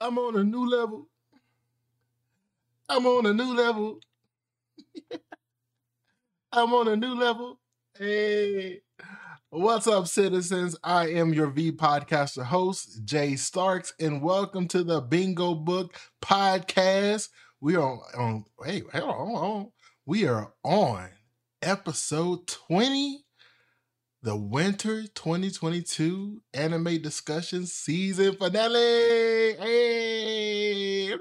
I'm on a new level. I'm on a new level. I'm on a new level. Hey. What's up, citizens? I am your V podcaster host, Jae Starks, and welcome to the Bingo Book Podcast. We are on, hey, hold on. We are on episode 20 the Winter 2022 Anime Discussion Season Finale. Hey!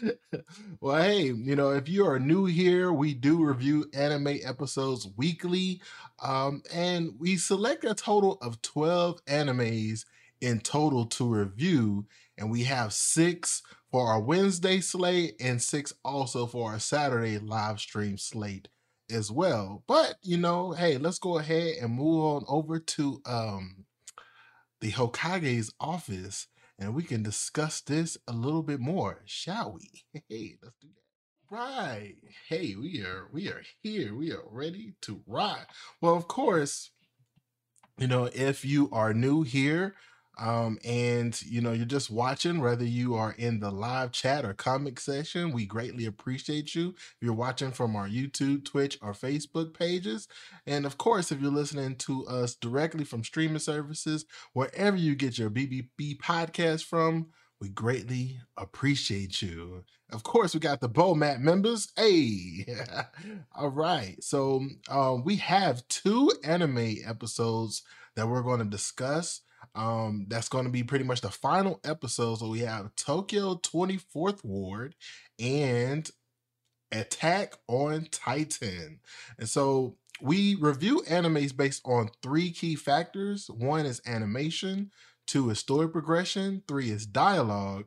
well, hey, you know, if you are new here, we do review anime episodes weekly. Um, and we select a total of 12 animes in total to review. And we have six for our Wednesday slate and six also for our Saturday live stream slate as well. But you know, hey, let's go ahead and move on over to um the Hokage's office and we can discuss this a little bit more, shall we? Hey, let's do that. Right. Hey, we are we are here. We are ready to rock. Well, of course, you know, if you are new here, um, and you know, you're just watching, whether you are in the live chat or comment section, we greatly appreciate you. If you're watching from our YouTube, Twitch, or Facebook pages, and of course, if you're listening to us directly from streaming services, wherever you get your BBB podcast from, we greatly appreciate you. Of course, we got the BOMAT members. Hey, all right. So, um, we have two anime episodes that we're going to discuss. Um, that's going to be pretty much the final episode. So we have Tokyo 24th Ward and Attack on Titan. And so we review animes based on three key factors. One is animation, two is story progression, three is dialogue.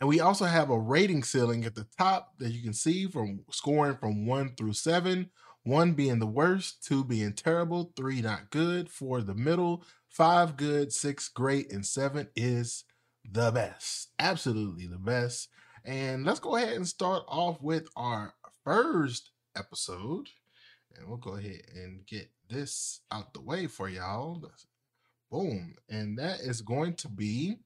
And we also have a rating ceiling at the top that you can see from scoring from one through seven. One being the worst, two being terrible, three not good, four the middle, five good, six great, and seven is the best. Absolutely the best. And let's go ahead and start off with our first episode. And we'll go ahead and get this out the way for y'all. Boom. And that is going to be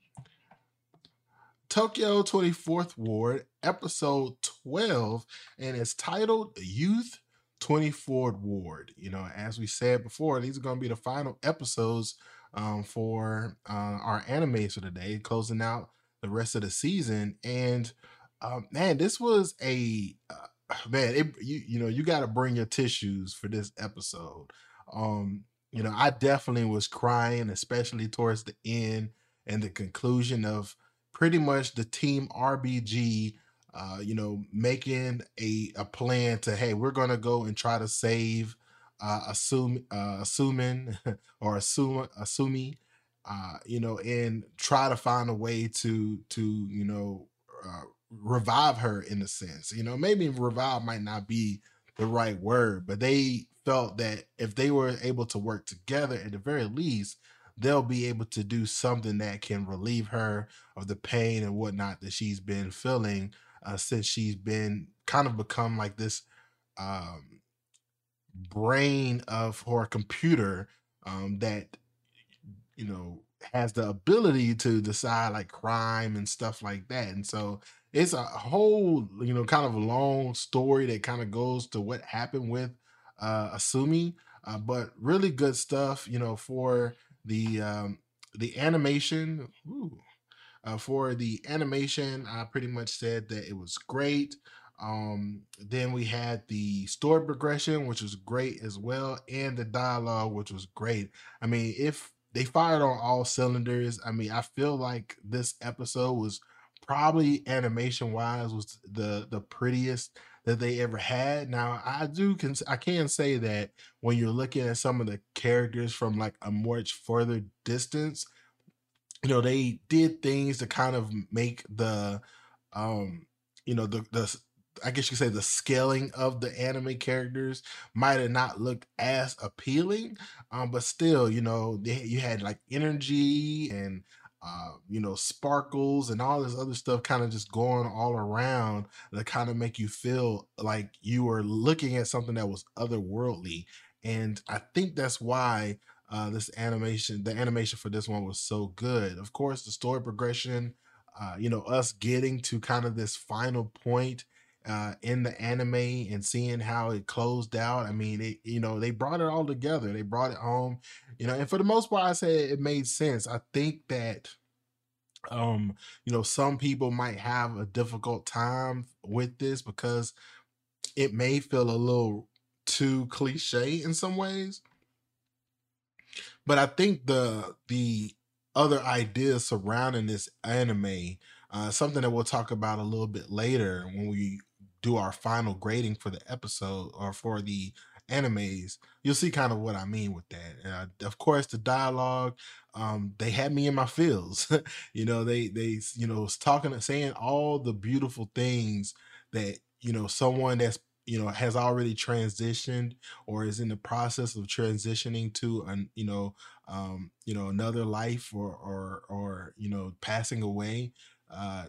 Tokyo 24th Ward, episode 12, and it's titled Youth 24th Ward. You know, as we said before, these are going to be the final episodes um, for uh, our animes for today, closing out the rest of the season. And um, man, this was a uh, man. It, you you know you got to bring your tissues for this episode. Um, you know, I definitely was crying, especially towards the end and the conclusion of pretty much the team RBG. Uh, you know, making a, a plan to, hey, we're gonna go and try to save uh, assume uh, assuming or assume assuming uh, you know and try to find a way to to you know uh, revive her in a sense. You know maybe revive might not be the right word but they felt that if they were able to work together at the very least they'll be able to do something that can relieve her of the pain and whatnot that she's been feeling uh, since she's been kind of become like this um, brain of her computer um, that you know has the ability to decide like crime and stuff like that. And so it's a whole you know kind of a long story that kind of goes to what happened with uh asumi uh, but really good stuff you know for the um the animation. Ooh, uh, for the animation i pretty much said that it was great um, then we had the story progression, which was great as well, and the dialogue, which was great. I mean, if they fired on all cylinders, I mean, I feel like this episode was probably animation wise was the the prettiest that they ever had. Now, I do can I can say that when you're looking at some of the characters from like a much further distance, you know, they did things to kind of make the um you know the the I guess you could say the scaling of the anime characters might have not looked as appealing, um, but still, you know, they, you had like energy and uh, you know sparkles and all this other stuff kind of just going all around to kind of make you feel like you were looking at something that was otherworldly, and I think that's why uh, this animation, the animation for this one was so good. Of course, the story progression, uh, you know, us getting to kind of this final point uh, in the anime and seeing how it closed out. I mean, it, you know, they brought it all together. They brought it home, you know, and for the most part, I say it made sense. I think that um you know some people might have a difficult time with this because it may feel a little too cliche in some ways but i think the the other ideas surrounding this anime uh something that we'll talk about a little bit later when we do our final grading for the episode or for the animes, you'll see kind of what I mean with that. Uh, of course, the dialogue, um, they had me in my feels. you know, they they you know was talking, saying all the beautiful things that you know someone that's you know has already transitioned or is in the process of transitioning to an you know um you know another life or or or you know passing away uh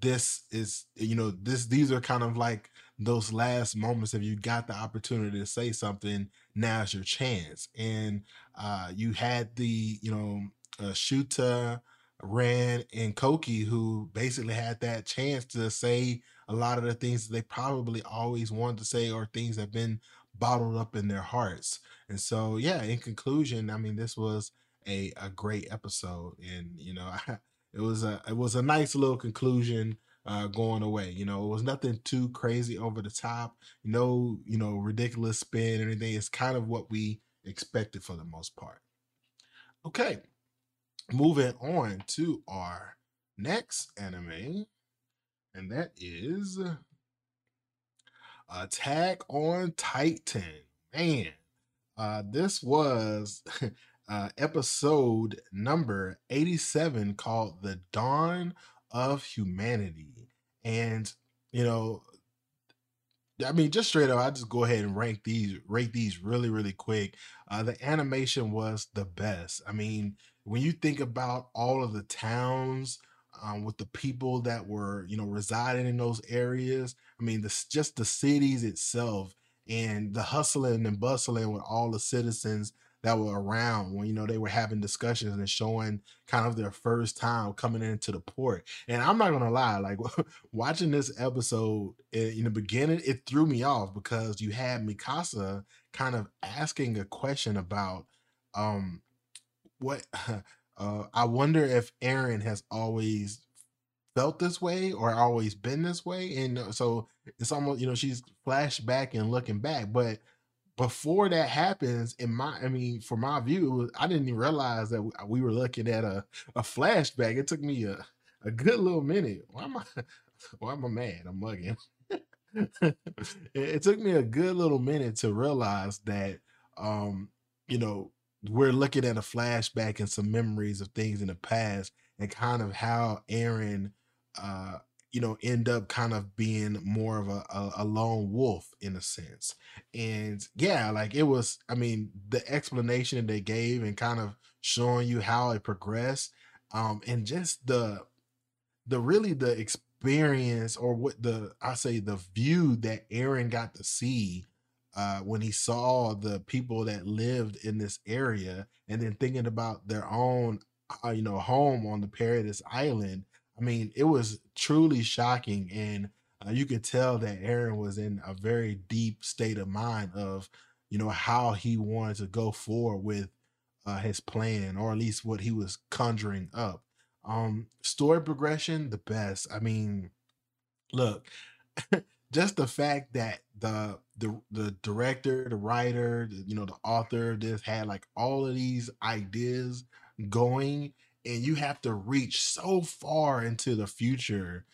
this is you know this these are kind of like those last moments if you got the opportunity to say something now's your chance. And uh you had the you know uh, Shuta Ran and Koki who basically had that chance to say a lot of the things they probably always wanted to say or things that have been bottled up in their hearts. And so yeah in conclusion I mean this was a a great episode. And you know I, it was a it was a nice little conclusion uh, going away. You know, it was nothing too crazy over the top. No, you know, ridiculous spin or anything. It's kind of what we expected for the most part. Okay, moving on to our next anime, and that is Attack on Titan. Man, uh, this was uh, episode number 87 called The Dawn of Humanity. And, you know, I mean, just straight up, I just go ahead and rank these, rate these really, really quick. Uh, the animation was the best. I mean, when you think about all of the towns um, with the people that were, you know, residing in those areas, I mean, this just the cities itself and the hustling and bustling with all the citizens that were around when you know they were having discussions and showing kind of their first time coming into the port. And I'm not gonna lie, like watching this episode in the beginning, it threw me off because you had Mikasa kind of asking a question about um what uh I wonder if Eren has always felt this way or always been this way and uh, so it's almost you know she's flashback and looking back but before that happens, in my, I mean, for my view, I didn't even realize that we were looking at a, a flashback. It took me a, a good little minute. Why am I, why am I mad? I'm mugging. it, it took me a good little minute to realize that, um, you know, we're looking at a flashback and some memories of things in the past and kind of how Eren, uh, you know, end up kind of being more of a, a, a, lone wolf in a sense. And yeah, like it was, I mean, the explanation that they gave and kind of showing you how it progressed, um, and just the the really the experience or what the I say the view that Eren got to see uh, when he saw the people that lived in this area, and then thinking about their own, uh, you know, home on the Paradise Island I mean, it was truly shocking, and uh, you could tell that Eren was in a very deep state of mind of, you know, how he wanted to go forward with uh, his plan, or at least what he was conjuring up. Um, story progression, the best. I mean, look, just the fact that the the the director, the writer, the, you know, the author, this had like all of these ideas going and you have to reach so far into the future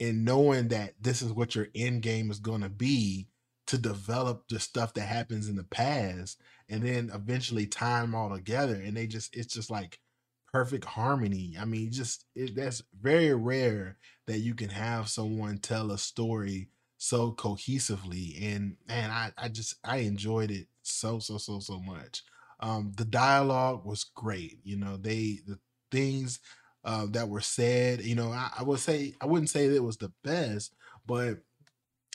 and knowing that this is what your end game is going to be to develop the stuff that happens in the past and then eventually tie them all together. And they just it's just like perfect harmony. I mean just it, that's very rare that you can have someone tell a story so cohesively. And man i i just i enjoyed it so so so so much. Um the dialogue was great. You know they the things uh, that were said. You know, I, I would say I wouldn't say it was the best, but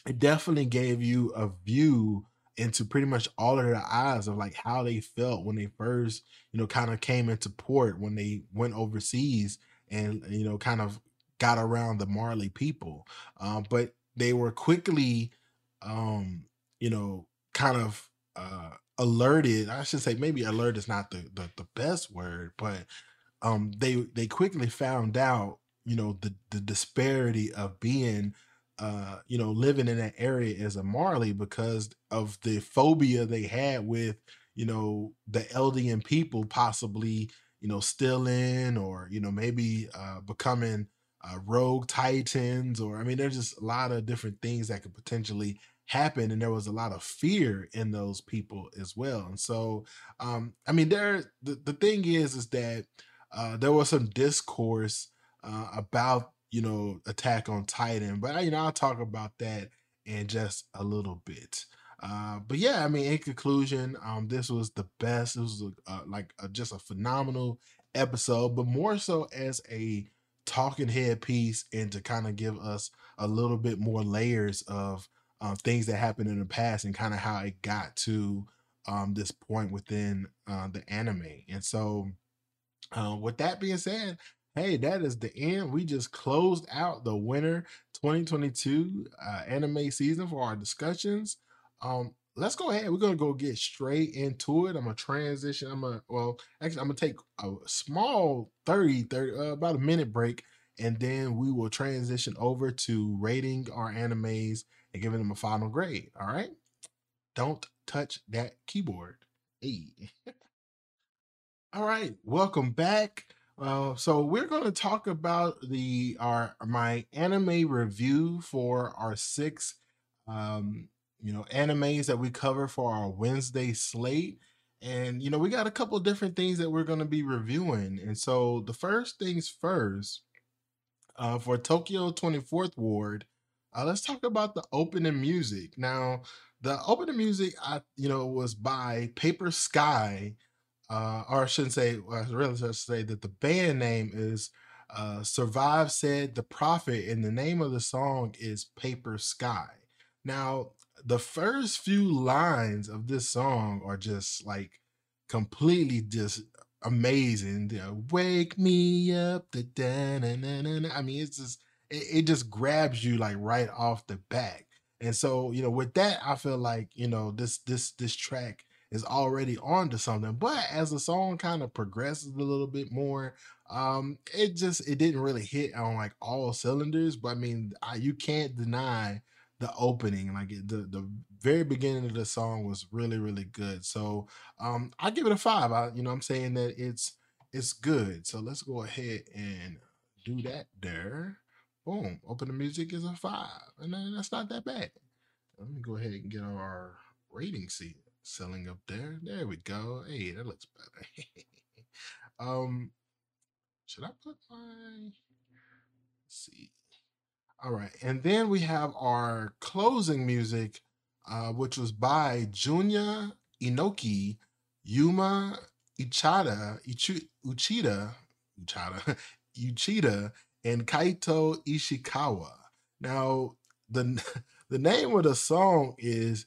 it definitely gave you a view into pretty much all of their eyes of like how they felt when they first, you know, kind of came into port when they went overseas and you know kind of got around the Marley people. Um, but they were quickly, um, you know, kind of uh, alerted. I should say maybe alert is not the, the the best word, but um, they they quickly found out, you know, the the disparity of being uh, you know, living in that area as a Marley because of the phobia they had with, you know, the Eldian people possibly, you know, stealing or, you know, maybe uh, becoming uh, rogue titans or, I mean, there's just a lot of different things that could potentially happen. And there was a lot of fear in those people as well. And so, um, I mean, there, the, the thing is, is that uh, there was some discourse uh, about you know, Attack on Titan. But you know, I'll talk about that in just a little bit. Uh, but yeah, I mean, in conclusion, um, this was the best. It was uh, like a, just a phenomenal episode, but more so as a talking head piece and to kind of give us a little bit more layers of uh, things that happened in the past and kind of how it got to um, this point within uh, the anime. And so, uh, with that being said, Hey, that is the end. We just closed out the winter 2022 uh, anime season for our discussions. Um, let's go ahead. We're gonna go get straight into it. I'm gonna transition. I'm gonna well, actually, I'm gonna take a small 30, 30 uh, about a minute break, and then we will transition over to rating our animes and giving them a final grade. All right. Don't touch that keyboard. Hey. All right, welcome back. Uh, so we're going to talk about the our my anime review for our six um you know animes that we cover for our Wednesday slate. And you know, we got a couple different things that we're going to be reviewing. And so the first things first, uh for Tokyo 24th Ward, uh, let's talk about the opening music. Now, the opening music I you know was by Paper Sky uh, or I shouldn't say, I really should say that the band name is uh, Survive Said the Prophet, and the name of the song is Paper Sky. Now, the first few lines of this song are just like completely just amazing. Know, Wake me up, the da na na na. I mean, it's just it, it just grabs you like right off the back. And so, you know, with that, I feel like you know this this this track is already on to something. But as the song kind of progresses a little bit more, um, it just it didn't really hit on like all cylinders. But I mean, I, you can't deny the opening. Like the the very beginning of the song was really really good. So um i give it a five. I you know i'm saying that it's it's good. So let's go ahead and do that there. Boom. Open the music is a five. And then that's not that bad. Let me go ahead and get our rating seat selling up there. There we go. Hey, that looks better. um, should I put my? See. All right, and then we have our closing music, uh, which was by Junya Enoki, Yuma Ichada, Ichi, Uchida, Uchida, Uchida, and Kaito Ishikawa. Now, the the name of the song is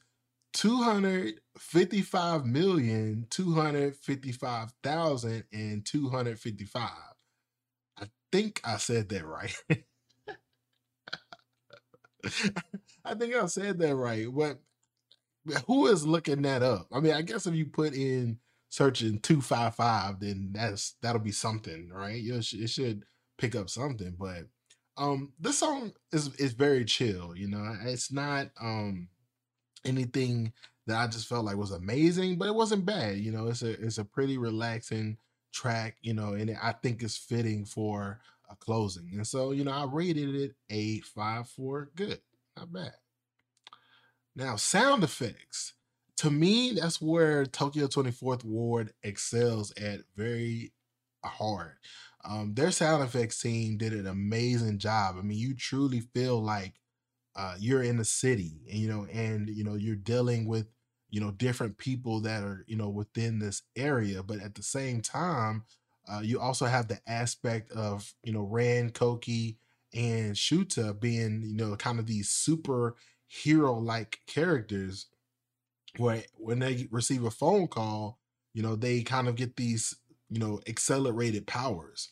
255 million 255,000 and 255. I think I said that right. I think I said that right. What who is looking that up? I mean, I guess if you put in searching 255 then that's that'll be something, right? You know, it should pick up something, but um this song is is very chill, you know. It's not um anything that I just felt like was amazing, but it wasn't bad. You know, it's a it's a pretty relaxing track, you know, and I think it's fitting for a closing. And so, you know, I rated it a five four good, not bad. Now, sound effects. To me, that's where Tokyo 24th Ward excels at very hard. Um, their sound effects team did an amazing job. I mean, you truly feel like uh, you're in the city and you know and you know you're dealing with you know different people that are you know within this area but at the same time uh, you also have the aspect of you know Ran Koki and Shuta being you know kind of these super hero like characters where when they receive a phone call, you know, they kind of get these, you know, accelerated powers.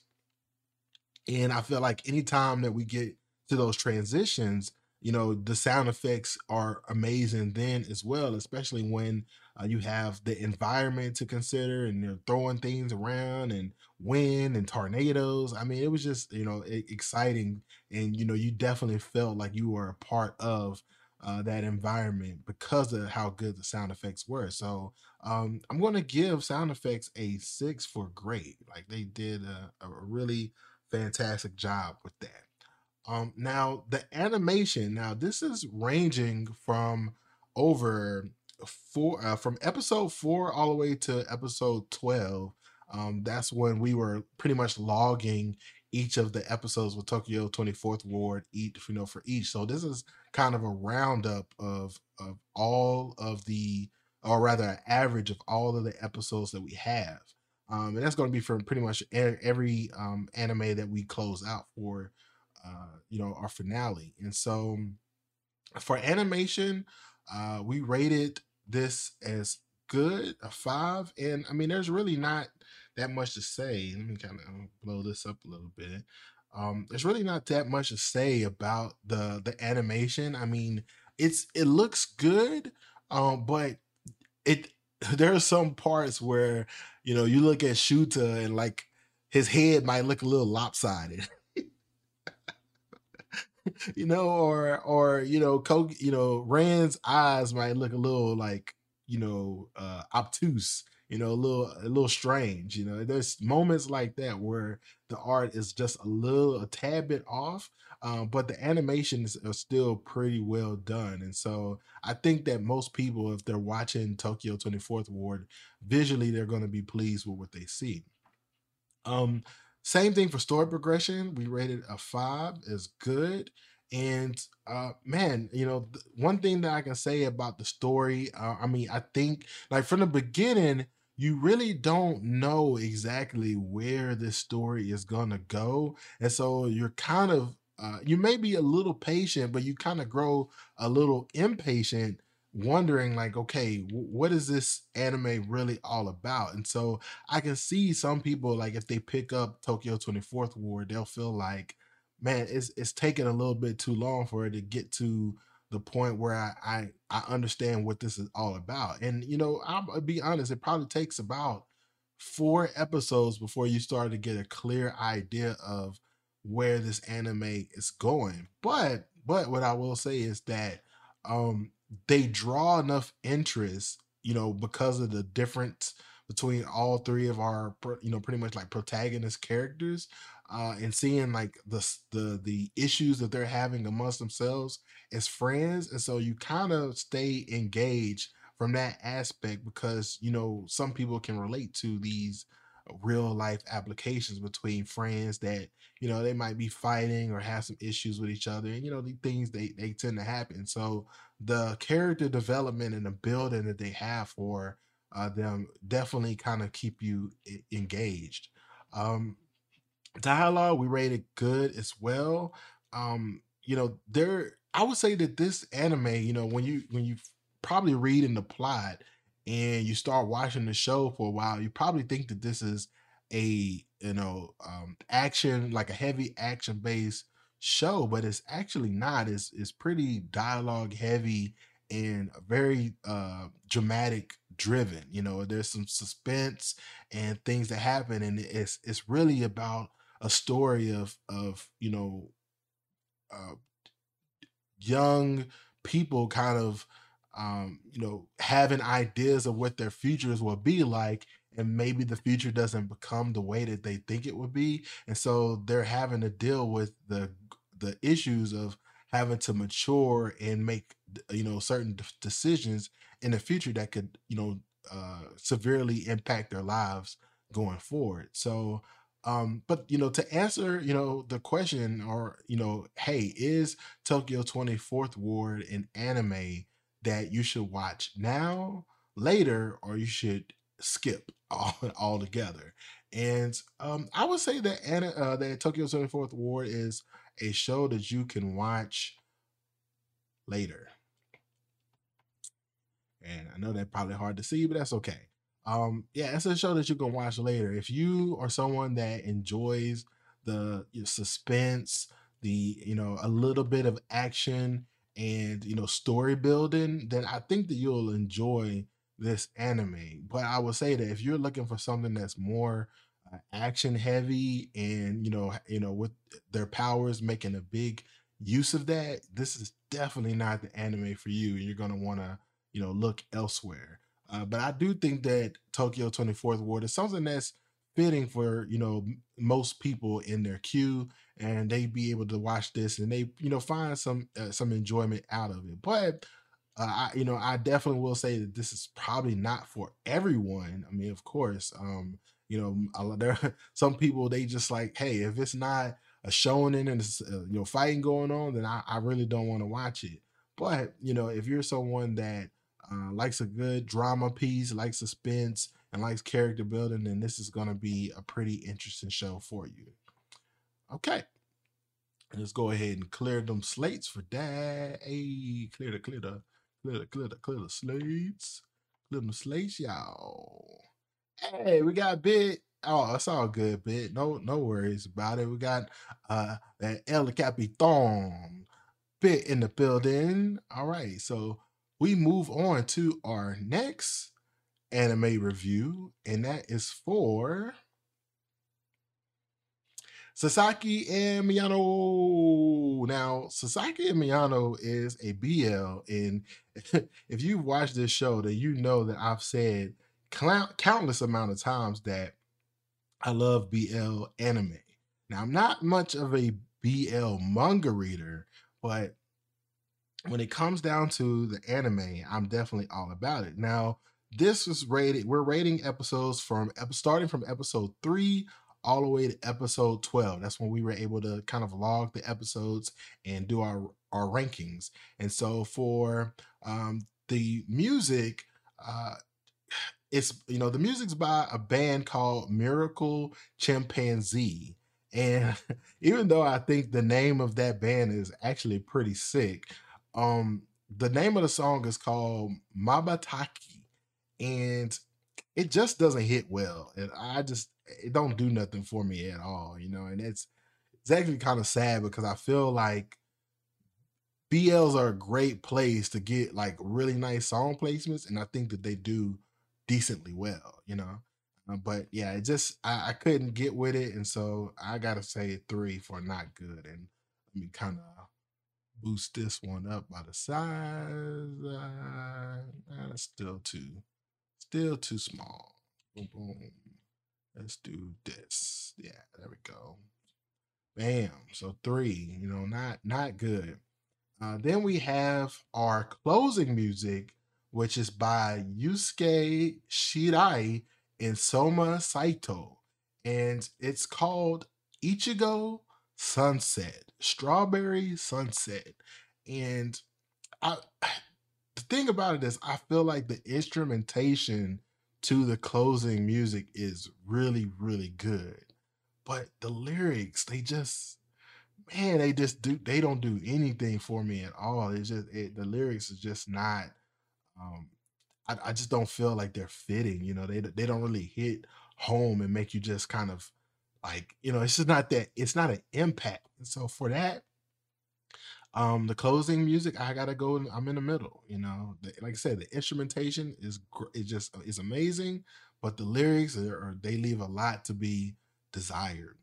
And I feel like anytime that we get to those transitions, you know, the sound effects are amazing then as well, especially when uh, you have the environment to consider and you're throwing things around and wind and tornadoes. I mean, it was just, you know, exciting. And, you know, you definitely felt like you were a part of uh, that environment because of how good the sound effects were. So um, I'm going to give sound effects a six for great. Like they did a, a really fantastic job with that. Um, now the animation, now this is ranging from over four uh, from episode four all the way to episode 12. Um, that's when we were pretty much logging each of the episodes with Tokyo 24th Ward, each, you know, for each. So this is kind of a roundup of of all of the or rather an average of all of the episodes that we have. Um, and that's going to be for pretty much every um, anime that we close out for uh, you know, our finale. And so for animation, uh, we rated this as good, a five. And I mean, there's really not that much to say. Let me kind of blow this up a little bit. Um, there's really not that much to say about the the animation. I mean, it's it looks good, um, but it there are some parts where you know you look at Shuta and like his head might look a little lopsided. you know, or or you know, Coke, you know, Ran's eyes might look a little like you know uh obtuse, you know, a little a little strange. You know, there's moments like that where the art is just a little a tad bit off, um, but the animations are still pretty well done. And so I think that most people, if they're watching Tokyo 24th Ward, visually they're going to be pleased with what they see. Um, same thing for story progression. We rated a five as good. And uh man, you know, th- one thing that I can say about the story, uh, I mean, I think like from the beginning, you really don't know exactly where this story is gonna go. And so you're kind of uh you may be a little patient, but you kind of grow a little impatient wondering like okay wh- what is this anime really all about and so I can see some people like if they pick up Tokyo 24th Ward, they'll feel like, man, it's it's taking a little bit too long for it to get to the point where I I, I understand what this is all about. And you know, I'll, I'll be honest, it probably takes about four episodes before you start to get a clear idea of where this anime is going. But but what I will say is that um they draw enough interest, you know, because of the difference between all three of our you know pretty much like protagonist characters uh and seeing like the the the issues that they're having amongst themselves as friends and so you kind of stay engaged from that aspect because you know some people can relate to these real life applications between friends that you know they might be fighting or have some issues with each other and you know the things they they tend to happen. So the character development and the building that they have for uh, them definitely kind of keep you e- engaged. Um dialogue we rated good as well. Um you know there i would say that this anime you know when you when you probably read in the plot and you start watching the show for a while you probably think that this is a you know um action like a heavy action based show but it's actually not. It's it's pretty dialogue heavy and very uh dramatic driven you know there's some suspense and things that happen and it's it's really about a story of of you know uh, young people kind of um, you know having ideas of what their futures will be like and maybe the future doesn't become the way that they think it would be and so they're having to deal with the the issues of having to mature and make you know certain decisions in the future that could you know uh, severely impact their lives going forward so um, but you know, to answer, you know, the question or, you know, hey, is Tokyo 24th Ward an anime that you should watch now, later, or you should skip all altogether? And um, I would say that ana- uh, that Tokyo 24th Ward is a show that you can watch later. And I know that's probably hard to see, but that's okay. Um, yeah, it's a show that you can watch later. If you are someone that enjoys the suspense, the you know a little bit of action and you know story building, then I think that you'll enjoy this anime. But I would say that if you're looking for something that's more action heavy and you know you know with their powers making a big use of that, this is definitely not the anime for you. And you're gonna want to you know look elsewhere. Uh, but I do think that Tokyo 24th Ward is something that's fitting for you know most people in their queue and they be able to watch this and they you know find some uh, some enjoyment out of it but uh, I, you know i definitely will say that this is probably not for everyone i mean of course um you know there some people they just like hey if it's not a shonen and it's uh, you know fighting going on then i, I really don't want to watch it. But you know if you're someone that uh, likes a good drama piece likes suspense and likes character building then this is going to be a pretty interesting show for you. Okay. Let's go ahead and clear them slates for that. Hey clear the clear the clear the clear the clear the slates. Clear them slates y'all Hey, we got bit. Oh, it's all good, bit. No, no worries about it. We got uh that El Capitan bit in the building. All right, so we move on to our next anime review, and that is for Sasaki and Miyano. Now, Sasaki and Miyano is a BL, and if you've watched this show, then you know that I've said countless amount of times that I love BL anime. Now, I'm not much of a BL manga reader, but when it comes down to the anime, I'm definitely all about it. Now, this was rated, we're rating episodes from starting from episode three all the way to episode 12. That's when we were able to kind of log the episodes and do our, our rankings. And so for um, the music, uh, it's you know the music's by a band called Miracle Chimpanzee. And even though I think the name of that band is actually pretty sick, um, the name of the song is called Mabataki, and it just doesn't hit well. And I just it don't do nothing for me at all, you know. And it's it's actually kind of sad because I feel like BLs are a great place to get like really nice song placements, and I think that they do decently well, you know. Uh, but yeah, it just I, I, couldn't get with it, and so I gotta say three for not good. And let me kind of boost this one up by the size. Uh, that's still too, still too small. Boom, boom. Let's do this. Yeah, there we go. Bam. So three. You know, not not good. Uh, then we have our closing music which is by Yusuke Shirai and Soma Saito. And it's called Ichigo Sunset, Strawberry Sunset. And I the thing about it is I feel like the instrumentation to the closing music is really, really good. But the lyrics, they just man, they just do they don't do anything for me at all. It's just it, the lyrics is just not um, I, I just don't feel like they're fitting. You know, they they don't really hit home and make you just kind of like you know, it's just not that it's not an impact. And so for that, um, the closing music, I gotta go. I'm in the middle. You know, the, like I said, the instrumentation is it just is amazing, but the lyrics are, they leave a lot to be desired.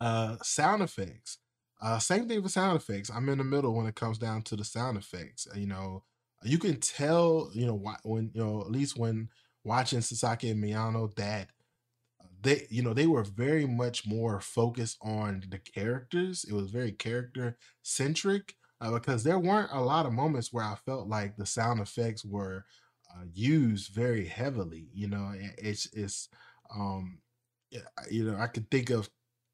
Uh, sound effects. Uh, same thing with sound effects. I'm in the middle when it comes down to the sound effects. You know, you can tell, you know, when you know at least when watching Sasaki and Miyano that they, you know, they were very much more focused on the characters. It was very character centric uh, because there weren't a lot of moments where I felt like the sound effects were uh, used very heavily. You know, it's it's um, you know, I could think of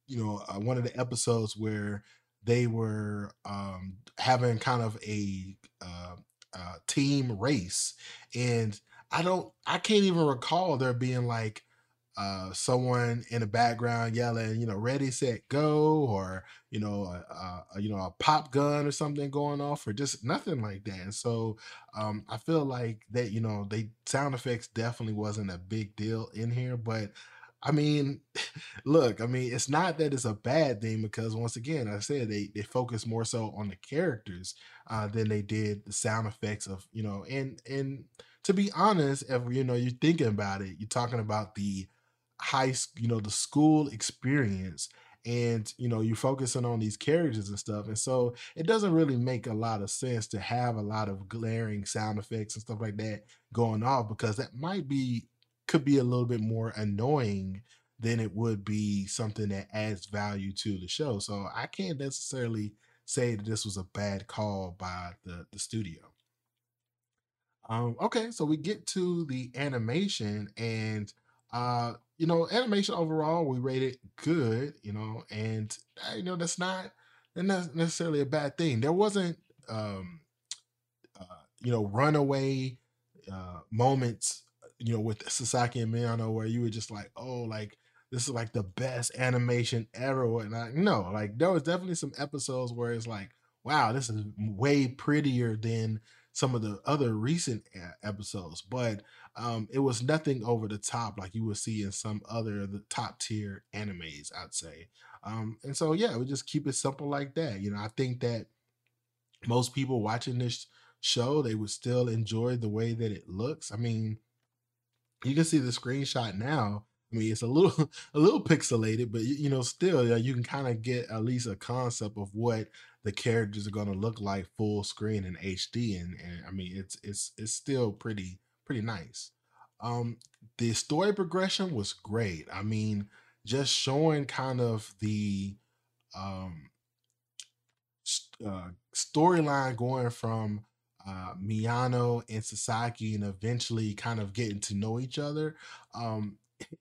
you know uh, one of the episodes where they were um having kind of a uh, uh, team race, and I don't, I can't even recall there being like uh, someone in the background yelling, you know, ready, set, go, or you know, a, a, you know, a pop gun or something going off, or just nothing like that. And so, um, I feel like that, you know, they sound effects definitely wasn't a big deal in here, but I mean, look, I mean, it's not that it's a bad thing because once again, I said they they focus more so on the characters uh, than they did the sound effects of you know, and and to be honest, if you know you're thinking about it, you're talking about the high, you know, the school experience, and you know you're focusing on these characters and stuff, and so it doesn't really make a lot of sense to have a lot of glaring sound effects and stuff like that going off because that might be could be a little bit more annoying than it would be something that adds value to the show. So I can't necessarily say that this was a bad call by the the studio. Um, okay, so we get to the animation, and uh, you know, animation overall, we rate it good, you know, and uh, you know that's not that's necessarily a bad thing. There wasn't um uh, you know, runaway uh, moments, you know, with Sasaki and Miyano where you were just like, oh, like this is like the best animation ever. And I no, like there was definitely some episodes where it's like, wow, this is way prettier than some of the other recent episodes, but um, it was nothing over the top like you would see in some other the top tier animes, I'd say. Um, and so yeah, we just keep it simple like that. You know, I think that most people watching this show, they would still enjoy the way that it looks. I mean, you can see the screenshot now. I mean, it's a little a little pixelated, but you, know, still, you can kind of get at least a concept of what the characters are going to look like full screen in HD, and, and I mean, it's it's it's still pretty pretty nice. Um, the story progression was great. I mean, just showing kind of the um s- uh, storyline going from uh, Miyano and Sasaki and eventually kind of getting to know each other. Um,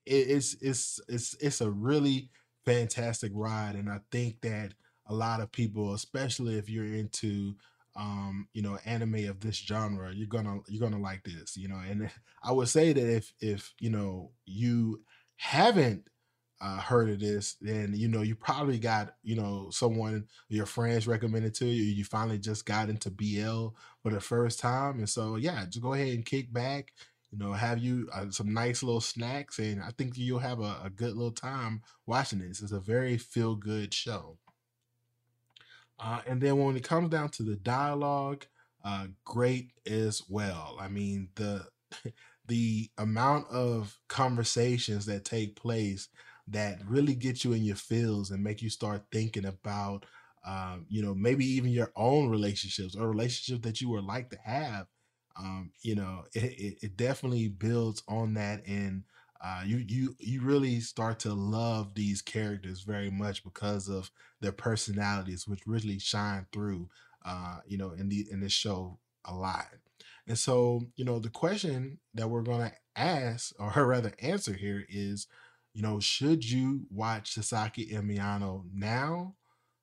it, it's it's it's it's a really fantastic ride, and I think that a lot of people, especially if you're into um you know anime of this genre you're gonna you're gonna like this you know and i would say that if if you know you haven't uh, heard of this, then you know you probably got you know someone your friends recommended to you. You finally just got into BL for the first time, and so yeah, just go ahead and kick back. You know, have you uh, some nice little snacks, and I think you'll have a, a good little time watching this. It's a very feel good show. Uh, and then when it comes down to the dialogue, uh, great as well. I mean, the the amount of conversations that take place that really get you in your feels and make you start thinking about, um, you know, maybe even your own relationships or relationships that you would like to have. Um, you know, it, it, it definitely builds on that and uh, you you you really start to love these characters very much because of their personalities, which really shine through, uh, you know, in the in this show a lot. And so, you know, the question that we're gonna ask, or rather answer here, is, you know, should you watch Sasaki and Miyano now,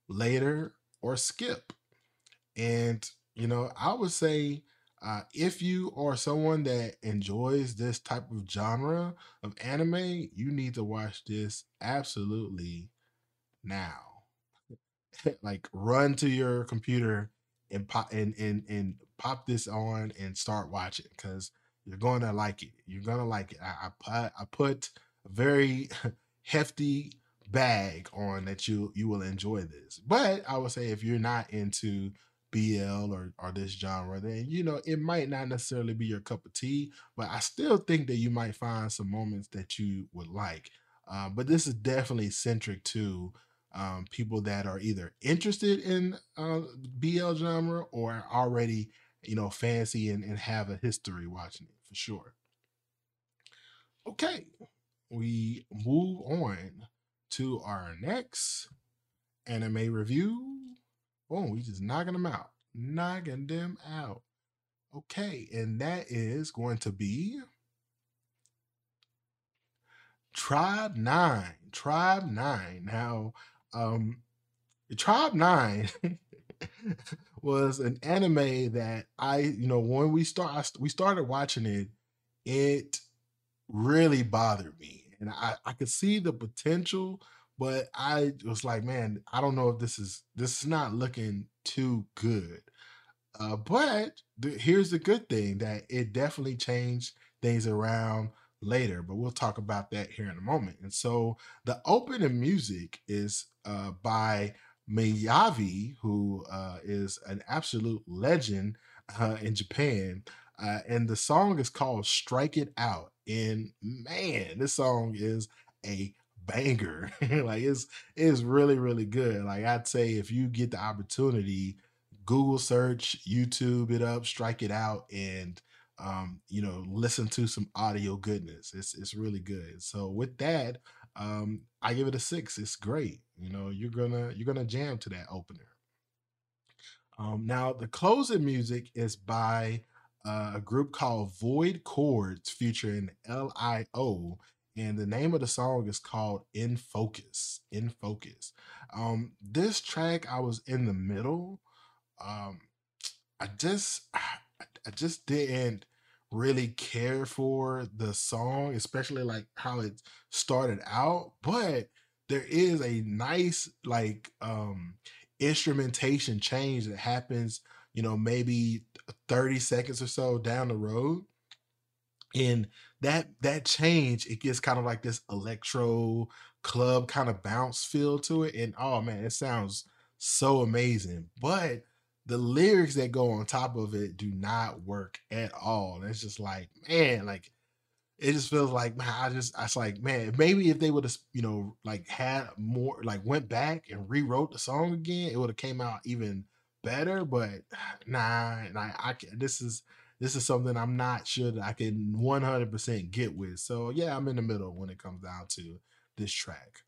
later, or skip? And, you know, I would say uh, if you are someone that enjoys this type of genre of anime, you need to watch this absolutely now. like run to your computer and pop and and and pop this on and start watching because you're gonna like it. You're gonna like it. I, I put I put very hefty bag on that you you will enjoy this. But I would say if you're not into BL or or this genre, then you know it might not necessarily be your cup of tea. But I still think that you might find some moments that you would like. Uh, but this is definitely centric to um, people that are either interested in uh, BL genre or already, you know, fancy and, and have a history watching it for sure. Okay, we move on to our next anime review. Oh, we just knocking them out, knocking them out. Okay, and that is going to be Tribe Nine. Tribe Nine. Now, um, Tribe Nine was an anime that I, you know, when we start, I we started watching it, it really bothered me. and I I could see the potential, but I was like, man, I don't know if this is this is not looking too good. Uh, but the, here's the good thing that it definitely changed things around later, but we'll talk about that here in a moment. And so the opening music is uh, by Miyavi, who uh, is an absolute legend uh, in Japan. Uh, and the song is called Strike It Out. And man, this song is a banger. like it's it's really, really good. Like I'd say if you get the opportunity, Google search, YouTube it up, strike it out, and um, you know, listen to some audio goodness. It's it's really good. So with that, um, I give it a six. It's great. You know, you're gonna you're gonna jam to that opener. Um, now the closing music is by uh, a group called Void Chords featuring L.I.O. And the name of the song is called In Focus. In Focus. Um, this track I was in the middle. Um, I just I just didn't really care for the song, especially like how it started out. But there is a nice like um instrumentation change that happens, you know, maybe 30 seconds or so down the road. And that that change, it gets kind of like this electro club kind of bounce feel to it. And oh man, it sounds so amazing. But the lyrics that go on top of it do not work at all. It's just like, man, like it just feels like man, I just I was like, man, maybe if they would have, you know, like had more like went back and rewrote the song again, it would have came out even better. But nah, I, I this is this is something I'm not sure that I can 100% get with. So yeah, I'm in the middle when it comes down to this track.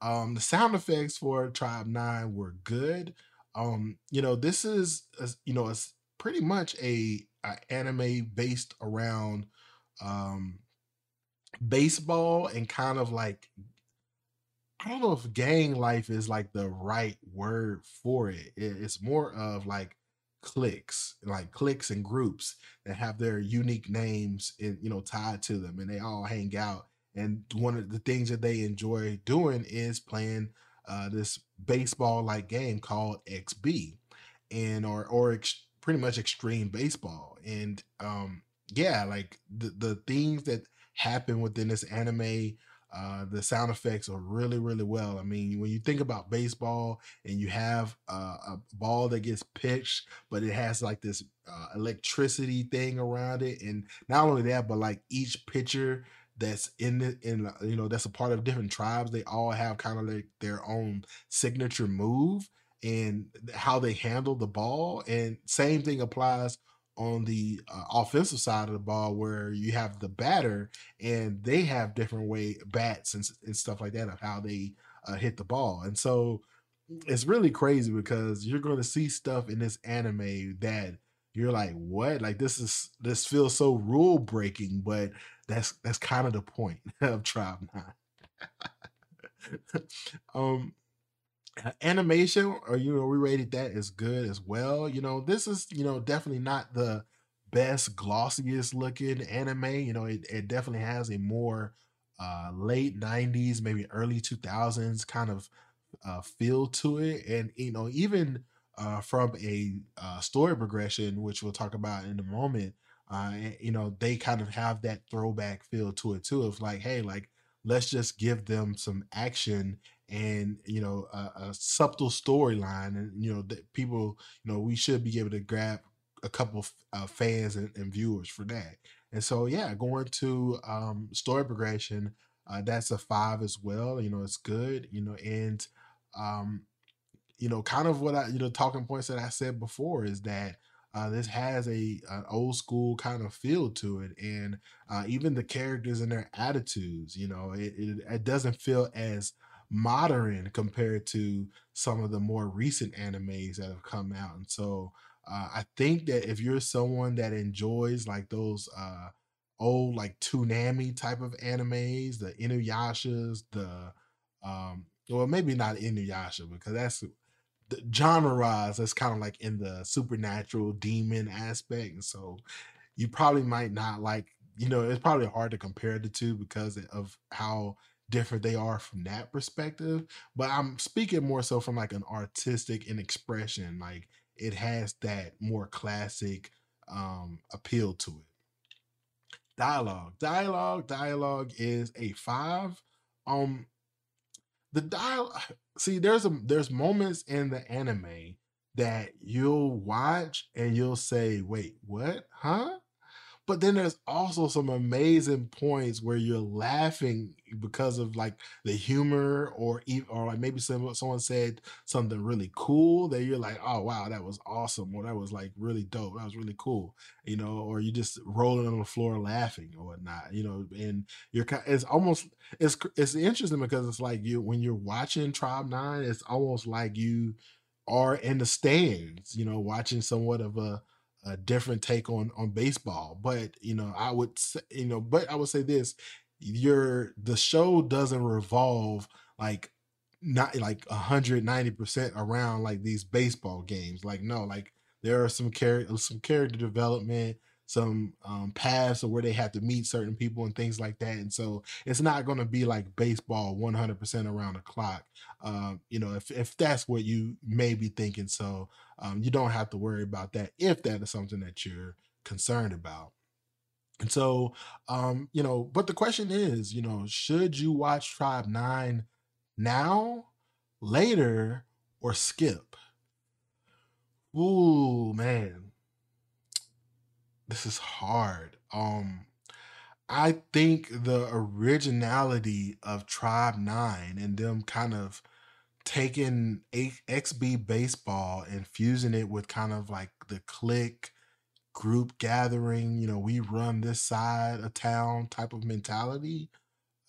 Um, the sound effects for Tribe Nine were good. Um, you know, this is a, you know, it's pretty much a, a anime based around um baseball and kind of like I don't know if gang life is like the right word for it. it. It's more of like cliques, like cliques and groups that have their unique names and you know tied to them, and they all hang out. And one of the things that they enjoy doing is playing uh, this baseball like game called XB and or or ex- pretty much extreme baseball and um yeah like the the things that happen within this anime uh, the sound effects are really, really well. I mean, when you think about baseball and you have uh, a ball that gets pitched, but it has like this uh, electricity thing around it, and not only that, but like each pitcher that's in the in you know that's a part of different tribes they all have kind of like their own signature move and how they handle the ball and same thing applies on the uh, offensive side of the ball where you have the batter and they have different way bats and, and stuff like that of how they uh, hit the ball and so it's really crazy because you're going to see stuff in this anime that you're like what like this is this feels so rule breaking but that's that's kind of the point of Tribe Nine. um, animation, or you know, we rated that as good as well. You know, this is you know definitely not the best glossiest looking anime. You know, it, it definitely has a more uh, late '90s, maybe early 2000s kind of uh, feel to it, and you know, even uh, from a uh, story progression, which we'll talk about in a moment uh, you know, they kind of have that throwback feel to it too. Of like, hey, like let's just give them some action and you know a, a subtle storyline, and you know that people, you know, we should be able to grab a couple uh, fans and, and, viewers for that. And so, yeah, going to um, story progression, uh, that's a five as well. You know, it's good. You know, and um, you know, kind of what I, you know, talking points that I said before is that uh, this has a an old school kind of feel to it, and uh, even the characters and their attitudes. You know, it, it, it doesn't feel as modern compared to some of the more recent animes that have come out. And so uh, I think that if you're someone that enjoys like those uh, old like Toonami type of animes, the Inuyashas, the um, well maybe not Inuyasha because that's the genre that's kind of like in the supernatural demon aspect. And so you probably might not like you know, it's probably hard to compare the two because of how different they are from that perspective. But I'm speaking more so from like an artistic and expression. Like it has that more classic um appeal to it. Dialogue. Dialogue, dialogue is a five. Um the dial see there's a there's moments in the anime that you'll watch and you'll say, wait, what? Huh? But then there's also some amazing points where you're laughing because of like the humor or or like maybe some, someone said something really cool that you're like, oh wow, that was awesome, or that was like really dope, that was really cool, you know, or you're just rolling on the floor laughing or whatnot, you know, and you're it's almost it's it's interesting because it's like you when you're watching Tribe Nine, it's almost like you are in the stands, you know, watching somewhat of a a different take on on baseball. But you know, I would say, you know, but I would say this: your the show doesn't revolve like not like 190% around like these baseball games. Like no, like there are some character some character development, some um paths of where they have to meet certain people and things like that. And so it's not going to be like baseball 100% around the clock. Um, you know, if if that's what you may be thinking, so um, you don't have to worry about that if that is something that you're concerned about. And so, um, you know, but the question is, you know, should you watch Tribe Nine now, later, or skip? Ooh, man, this is hard. Um, I think the originality of Tribe Nine and them kind of taking A- XB baseball and fusing it with kind of like the clique group gathering, you know, we run this side of town type of mentality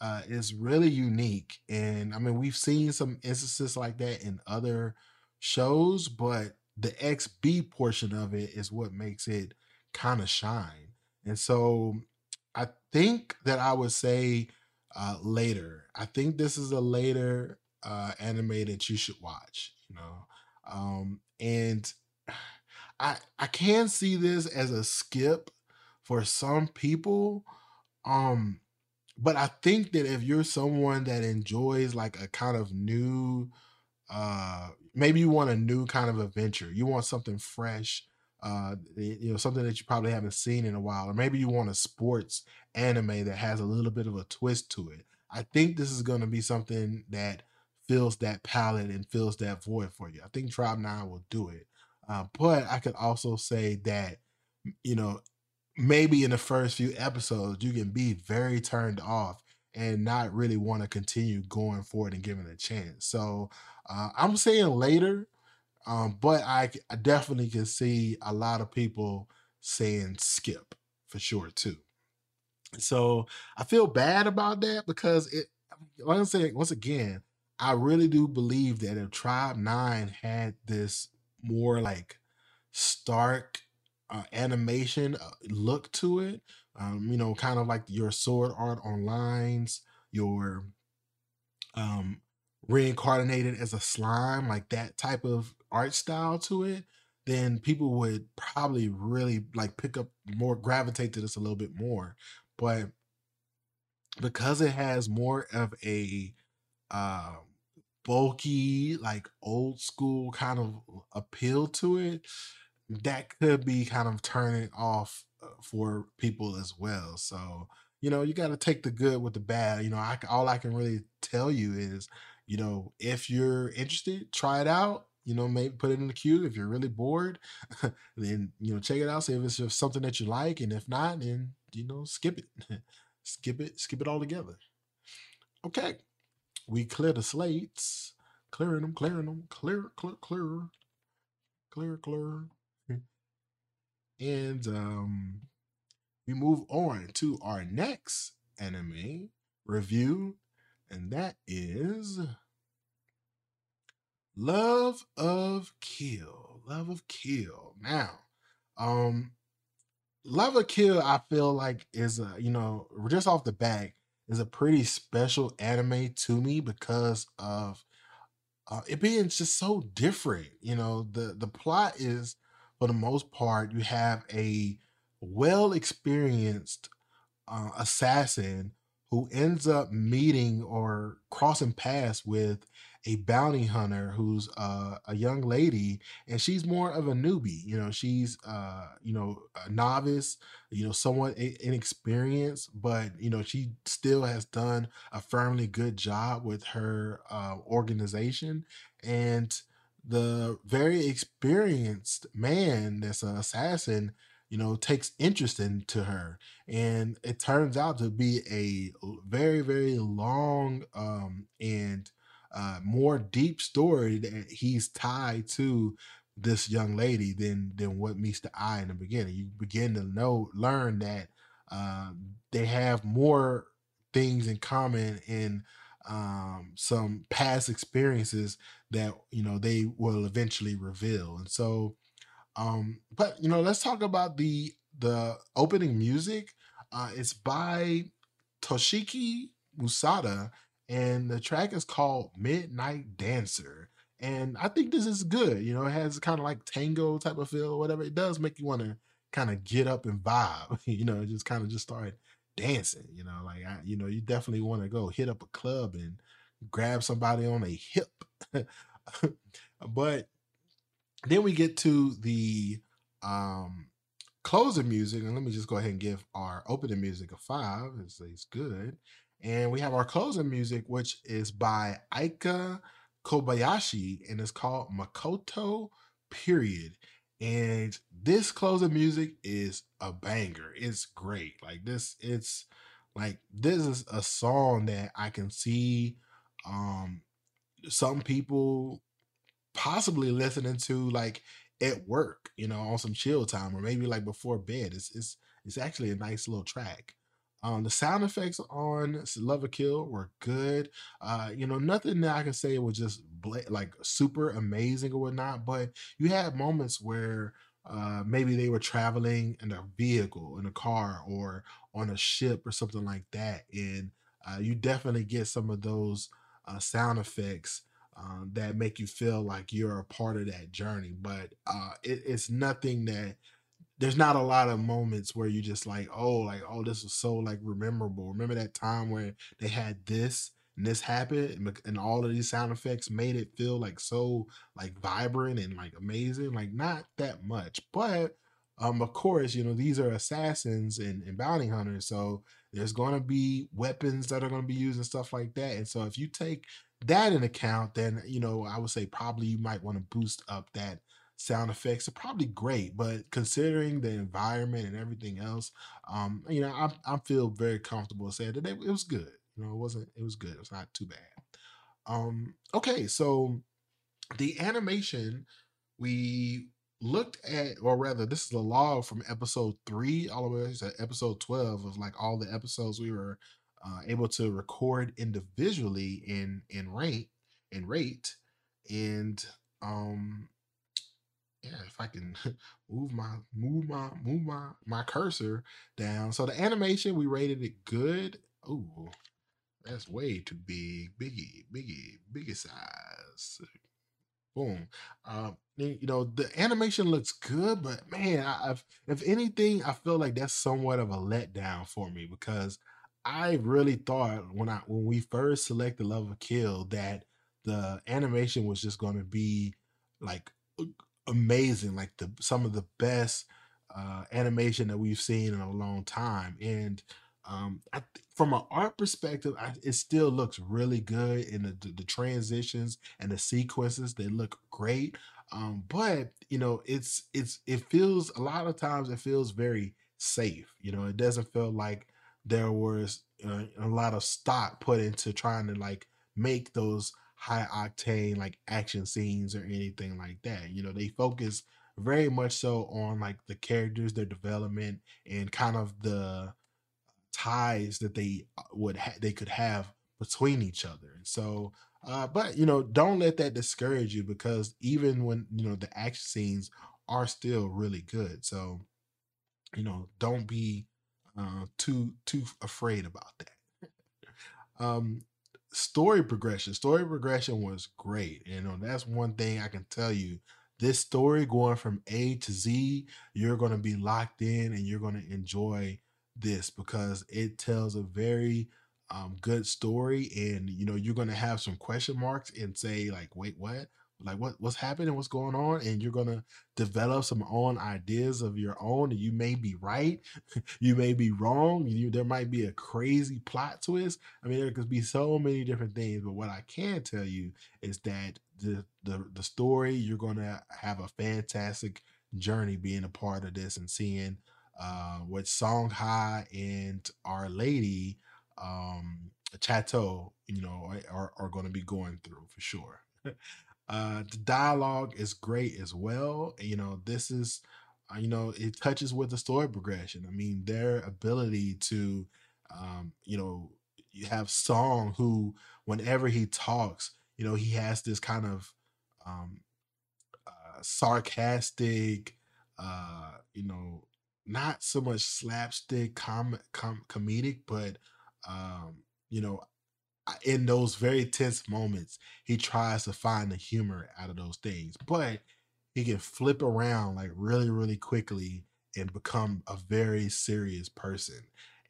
uh, is really unique. And I mean, we've seen some instances like that in other shows, but the XB portion of it is what makes it kind of shine. And so I think that I would say uh, later. I think this is a later uh, anime that you should watch. You know, um, and I I can see this as a skip for some people. Um, but I think that if you're someone that enjoys like a kind of new, uh, maybe you want a new kind of adventure, you want something fresh, uh, you know, something that you probably haven't seen in a while, or maybe you want a sports anime that has a little bit of a twist to it. I think this is going to be something that fills that palette and fills that void for you. I think Tribe Nine will do it. Uh, but I could also say that, you know, maybe in the first few episodes, you can be very turned off and not really want to continue going forward and giving a chance. So uh, I'm saying later, um, but I, I definitely can see a lot of people saying skip for sure too. So I feel bad about that because it, like I'm saying, once again, I really do believe that if Tribe Nine had this more like stark uh, animation uh, look to it, um, you know, kind of like your Sword Art Onlines, your um, reincarnated as a slime, like that type of art style to it, then people would probably really like pick up more, gravitate to this a little bit more. But because it has more of a um, bulky, like old school kind of appeal to it, that could be kind of turning off uh, for people as well. So, you know, you got to take the good with the bad. You know, I, all I can really tell you is, you know, if you're interested, try it out. You know, maybe put it in the queue. If you're really bored, then you know, check it out. See if it's just something that you like, and if not, then you know, skip it, skip it, skip it all together. Okay we clear the slates, clearing them, clearing them, clear, clear, clear, clear, clear. And um, we move on to our next anime review, and that is Love of Kill. Love of Kill. Now, um, Love of Kill, I feel like is a, you know, just off the bat, is a pretty special anime to me because of uh, it being just so different. You know, the the plot is for the most part you have a well experienced uh, assassin who ends up meeting or crossing paths with a bounty hunter who's uh, a young lady and she's more of a newbie you know she's uh you know a novice you know somewhat inexperienced but you know she still has done a firmly good job with her uh, organization and the very experienced man that's an assassin you know takes interest into her and it turns out to be a very very long um and uh more deep story that he's tied to this young lady than than what meets the eye in the beginning you begin to know learn that uh, they have more things in common in um some past experiences that you know they will eventually reveal and so um, but you know, let's talk about the the opening music. Uh, it's by Toshiki Masuda, and the track is called Midnight Dancer. And I think this is good. You know, it has kind of like tango type of feel, whatever. It does make you want to kind of get up and vibe. You know, just kind of just start dancing. You know, like I, you know, you definitely want to go hit up a club and grab somebody on a hip. but then we get to the um closing music, and let me just go ahead and give our opening music a five. It's, it's good. And we have our closing music, which is by Aika Kobayashi, and it's called Makoto Period. And this closing music is a banger. It's great. Like this, it's like this is a song that I can see um some people possibly listening to like at work, you know, on some chill time or maybe like before bed. It's it's it's actually a nice little track. Um, the sound effects on Love of Kill were good. Uh, you know, nothing that I can say was just bla- like super amazing or whatnot, but you had moments where uh, maybe they were traveling in a vehicle, in a car, or on a ship or something like that, and uh, you definitely get some of those uh, sound effects um, that make you feel like you're a part of that journey. But uh, it, it's nothing that there's not a lot of moments where you just like, oh, like, oh, this was so like memorable. Remember that time where they had this and this happened and, and all of these sound effects made it feel like so like vibrant and like amazing? Like not that much. But um, of course, you know, these are assassins and, and bounty hunters, so there's gonna be weapons that are gonna be used and stuff like that. And so if you take that in account, then you know, I would say probably you might want to boost up that sound effects are probably great, but considering the environment and everything else, um, you know, I I feel very comfortable saying that it, was good. You know, it wasn't. It was good. It was not too bad. Um, okay, so the animation we looked at, or rather, this is a log from episode three all the way to episode twelve of like all the episodes we were uh, able to record individually in in rate in rate, and um yeah, if I can move my move my move my my cursor down. So the animation we rated it good. Ooh, that's way too big. Biggie, biggie, biggie size. Boom. Um, you know, the animation looks good, but man, I, I've if anything, I feel like that's somewhat of a letdown for me because I really thought when I when we first selected Love of Kill that the animation was just going to be like amazing, like the some of the best uh, animation that we've seen in a long time, and um, I, from an art perspective, I, it still looks really good in the, the, the transitions and the sequences. They look great. Um, but you know, it's it's it feels a lot of times it feels very safe. You know, it doesn't feel like there was uh, a lot of stock put into trying to like make those high octane like action scenes or anything like that. You know, they focus very much so on like the characters, their development, and kind of the ties that they uh, would ha- they could have between each other. And so, uh, but you know, don't let that discourage you because even when you know the action scenes are still really good. So you know, don't be uh, too too afraid about that. Um, story progression. Story progression was great. You know, that's one thing I can tell you. This story going from A to Z, you're going to be locked in and you're going to enjoy this because it tells a very um, good story, and you know you're gonna have some question marks and say like, wait, what? Like what what's happening? What's going on? And you're gonna develop some own ideas of your own, and you may be right, you may be wrong. You there might be a crazy plot twist. I mean, there could be so many different things, but what I can tell you is that the the the story you're gonna have a fantastic journey being a part of this and seeing uh, what Songhai and Our Lady um, Chateau, you know, are, are going to be going through for sure. uh, the dialogue is great as well. You know, this is, uh, you know, it touches with the story progression. I mean, their ability to, um, you know, you have Song who, whenever he talks, you know, he has this kind of um, uh, sarcastic, uh, you know, not so much slapstick com- com- comedic, but um, you know, in those very tense moments, he tries to find the humor out of those things, but he can flip around like really, really quickly and become a very serious person.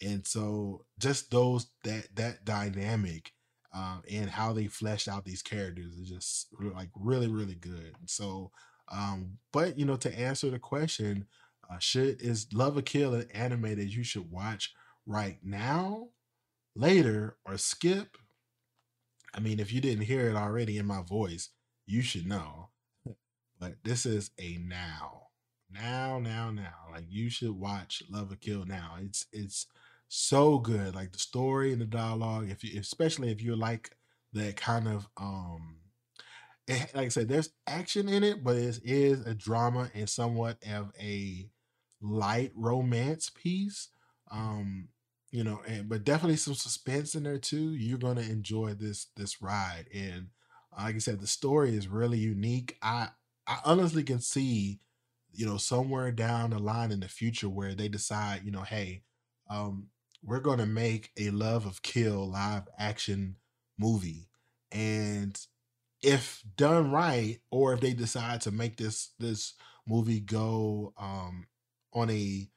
And so, just those that that dynamic um, and how they fleshed out these characters is just like really, really good. So, um, but you know, to answer the question, uh, should is Love of Kill an anime that you should watch right now? later or skip, I mean, if you didn't hear it already in my voice, you should know. But this is a now. Now, now, now. Like you should watch Love of Kill now. It's it's so good. Like the story and the dialogue, if you especially if you like that kind of um it, like I said, there's action in it, but it is a drama and somewhat of a light romance piece. Um, you know and but definitely some suspense in there too you're to enjoy this this ride and like i said the story is really unique. I i honestly can see you know somewhere down the line in the future where they decide you know hey um we're to make a love of kill live action movie and if done right or if they decide to make this this movie go um on a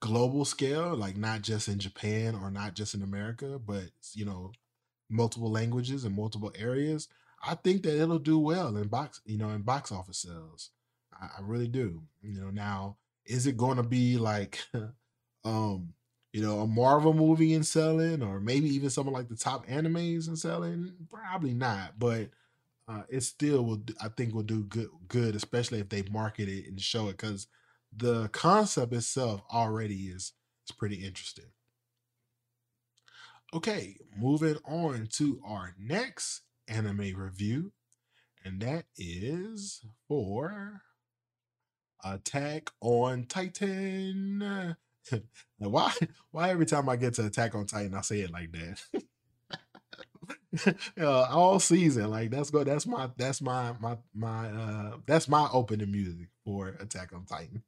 global scale, like not just in Japan or not just in America, but you know, multiple languages and multiple areas, I think that it'll do well in box, you know, in box office sales. I, I really do. You know, now is it going to be like, um, you know, a Marvel movie in selling, or maybe even something like the top animes in selling? Probably not, but uh, it still will. I think will do good, good, especially if they market it and show it because the concept itself already is is pretty interesting. Okay, moving on to our next anime review, and that is for Attack on Titan. why why every time I get to Attack on Titan, I say it like that? uh, all season, like that's go. That's my that's my my my uh that's my opening music for Attack on Titan.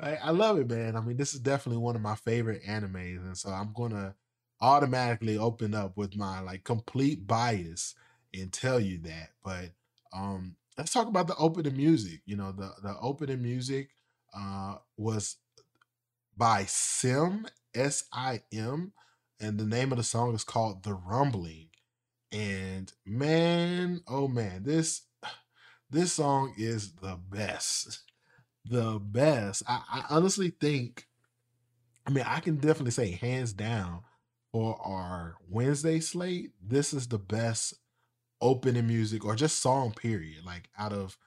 I, I love it, man. I mean, this is definitely one of my favorite animes, and so I'm gonna automatically open up with my like complete bias and tell you that. But um, let's talk about the opening music. You know, the the opening music uh was by Sim S I M, and the name of the song is called "The Rumbling." And man, oh man, this this song is the best the best. I, I honestly think, I mean, I can definitely say hands down for our Wednesday slate, this is the best opening music or just song period, like out of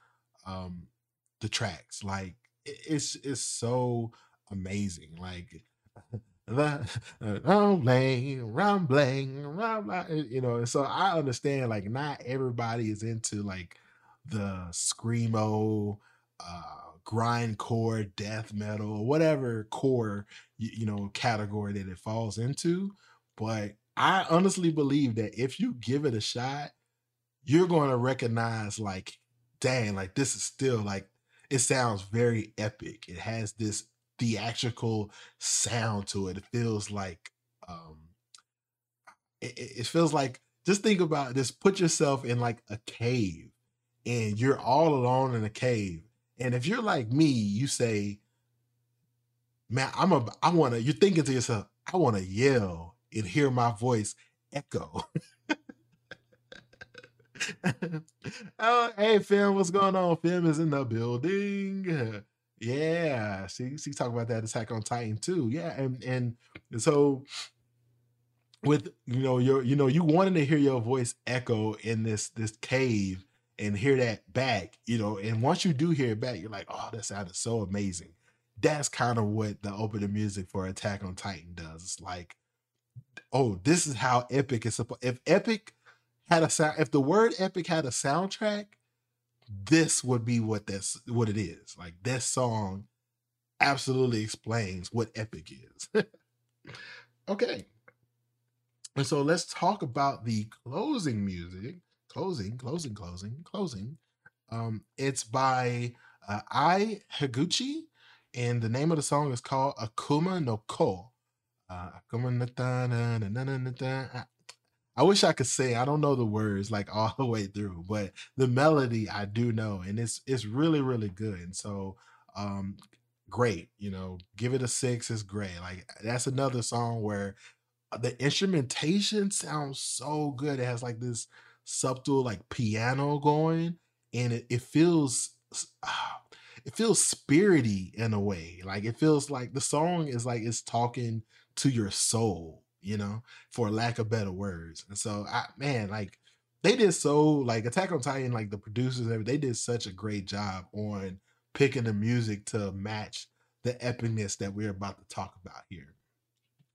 um the tracks. Like it's it's so amazing. Like the rumbling, rumbling, rumbling, you know. So I understand like not everybody is into like the screamo, uh, grindcore, death metal, whatever core you, you know category that it falls into. But I honestly believe that if you give it a shot, you're going to recognize like, dang, like this is still like it sounds very epic. It has this theatrical sound to it. It feels like um it, it feels like just think about this put yourself in like a cave and you're all alone in a cave and if you're like me, you say, man, I'm a I wanna you're thinking to yourself, I wanna yell and hear my voice echo. oh, hey, Fim, what's going on? Fim is in the building. Yeah, see, see, talk about that Attack on Titan too. Yeah, and and so with you know your you know you wanting to hear your voice echo in this this cave and hear that back, you know, and once you do hear it back, you're like, oh, that sounded so amazing. That's kind of what the opening music for Attack on Titan does. It's like, oh, this is how epic is supposed. If epic had a sound, if the word epic had a soundtrack, this would be what that's what it is. Like this song absolutely explains what epic is. okay. And so let's talk about the closing music. Closing, closing, closing, closing. Um, it's by uh, Ai Higuchi, and the name of the song is called Akuma no Ko. Uh, Akuma no ta na na na na na ta. I wish I could say I don't know the words like all the way through, but the melody I do know, and it's it's really really good. And so, um, great. You know, give it a six. It's great. Like that's another song where uh, the instrumentation sounds so good. It has like this subtle like piano going, and it it feels. Ah, it feels spirity in a way. Like it feels like the song is like it's talking to your soul you know, for lack of better words. And so, I man, like they did so like Attack on Titan, like the producers, they did such a great job on picking the music to match the epicness that we're about to talk about here.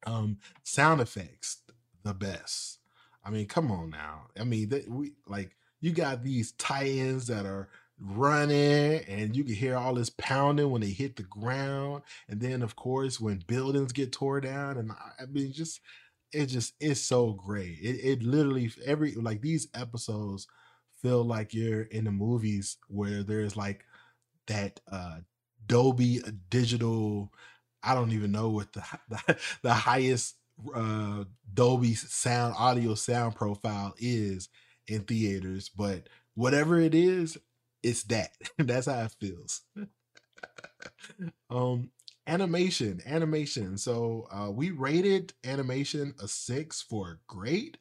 Um, sound effects, the best. I mean, come on now. I mean, they, we like you got these Titans that are running and you can hear all this pounding when they hit the ground and then of course when buildings get tore down and i mean just it just it's so great it, it literally every like these episodes feel like you're in the movies where there's like that uh dolby digital i don't even know what the the, the highest uh dolby sound audio sound profile is in theaters but whatever it is it's that. That's how it feels. um, animation, animation. So uh, we rated animation a six for great.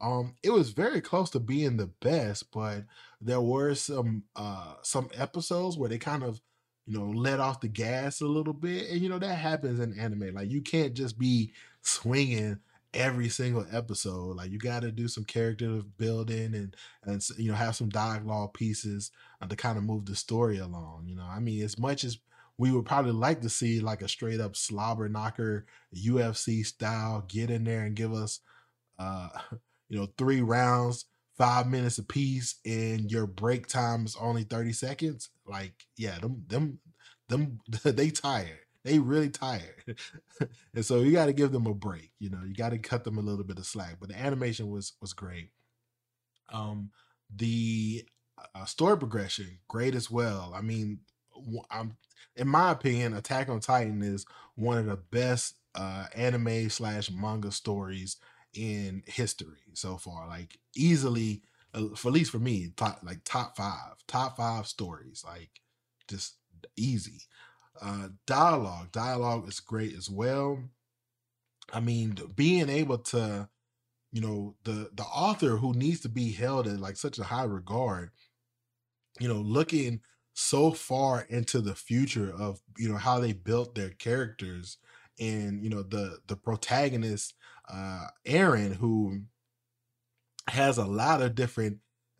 Um, it was very close to being the best, but there were some uh some episodes where they kind of you know let off the gas a little bit, and you know that happens in anime. Like you can't just be swinging every single episode. Like you got to do some character building and and you know have some dialogue pieces uh, to kind of move the story along. You know, I mean, as much as we would probably like to see like a straight up slobber knocker UFC style, get in there and give us, uh, you know, three rounds, five minutes a piece, and your break time is only thirty seconds. Like, yeah, them them them they tired they really tired. and so you got to give them a break. You know, you got to cut them a little bit of slack. But the animation was was great. Um, the uh, story progression great as well. I mean, I'm in my opinion, Attack on Titan is one of the best uh, anime slash manga stories in history so far. Like easily, uh, for at least for me, top, like top five, top five stories. Like just easy. Uh, dialogue, dialogue is great as well. I mean, being able to, you know, the the author who needs to be held in like such a high regard, you know, looking so far into the future of you know how they built their characters and you know the the protagonist uh Eren who has a lot of different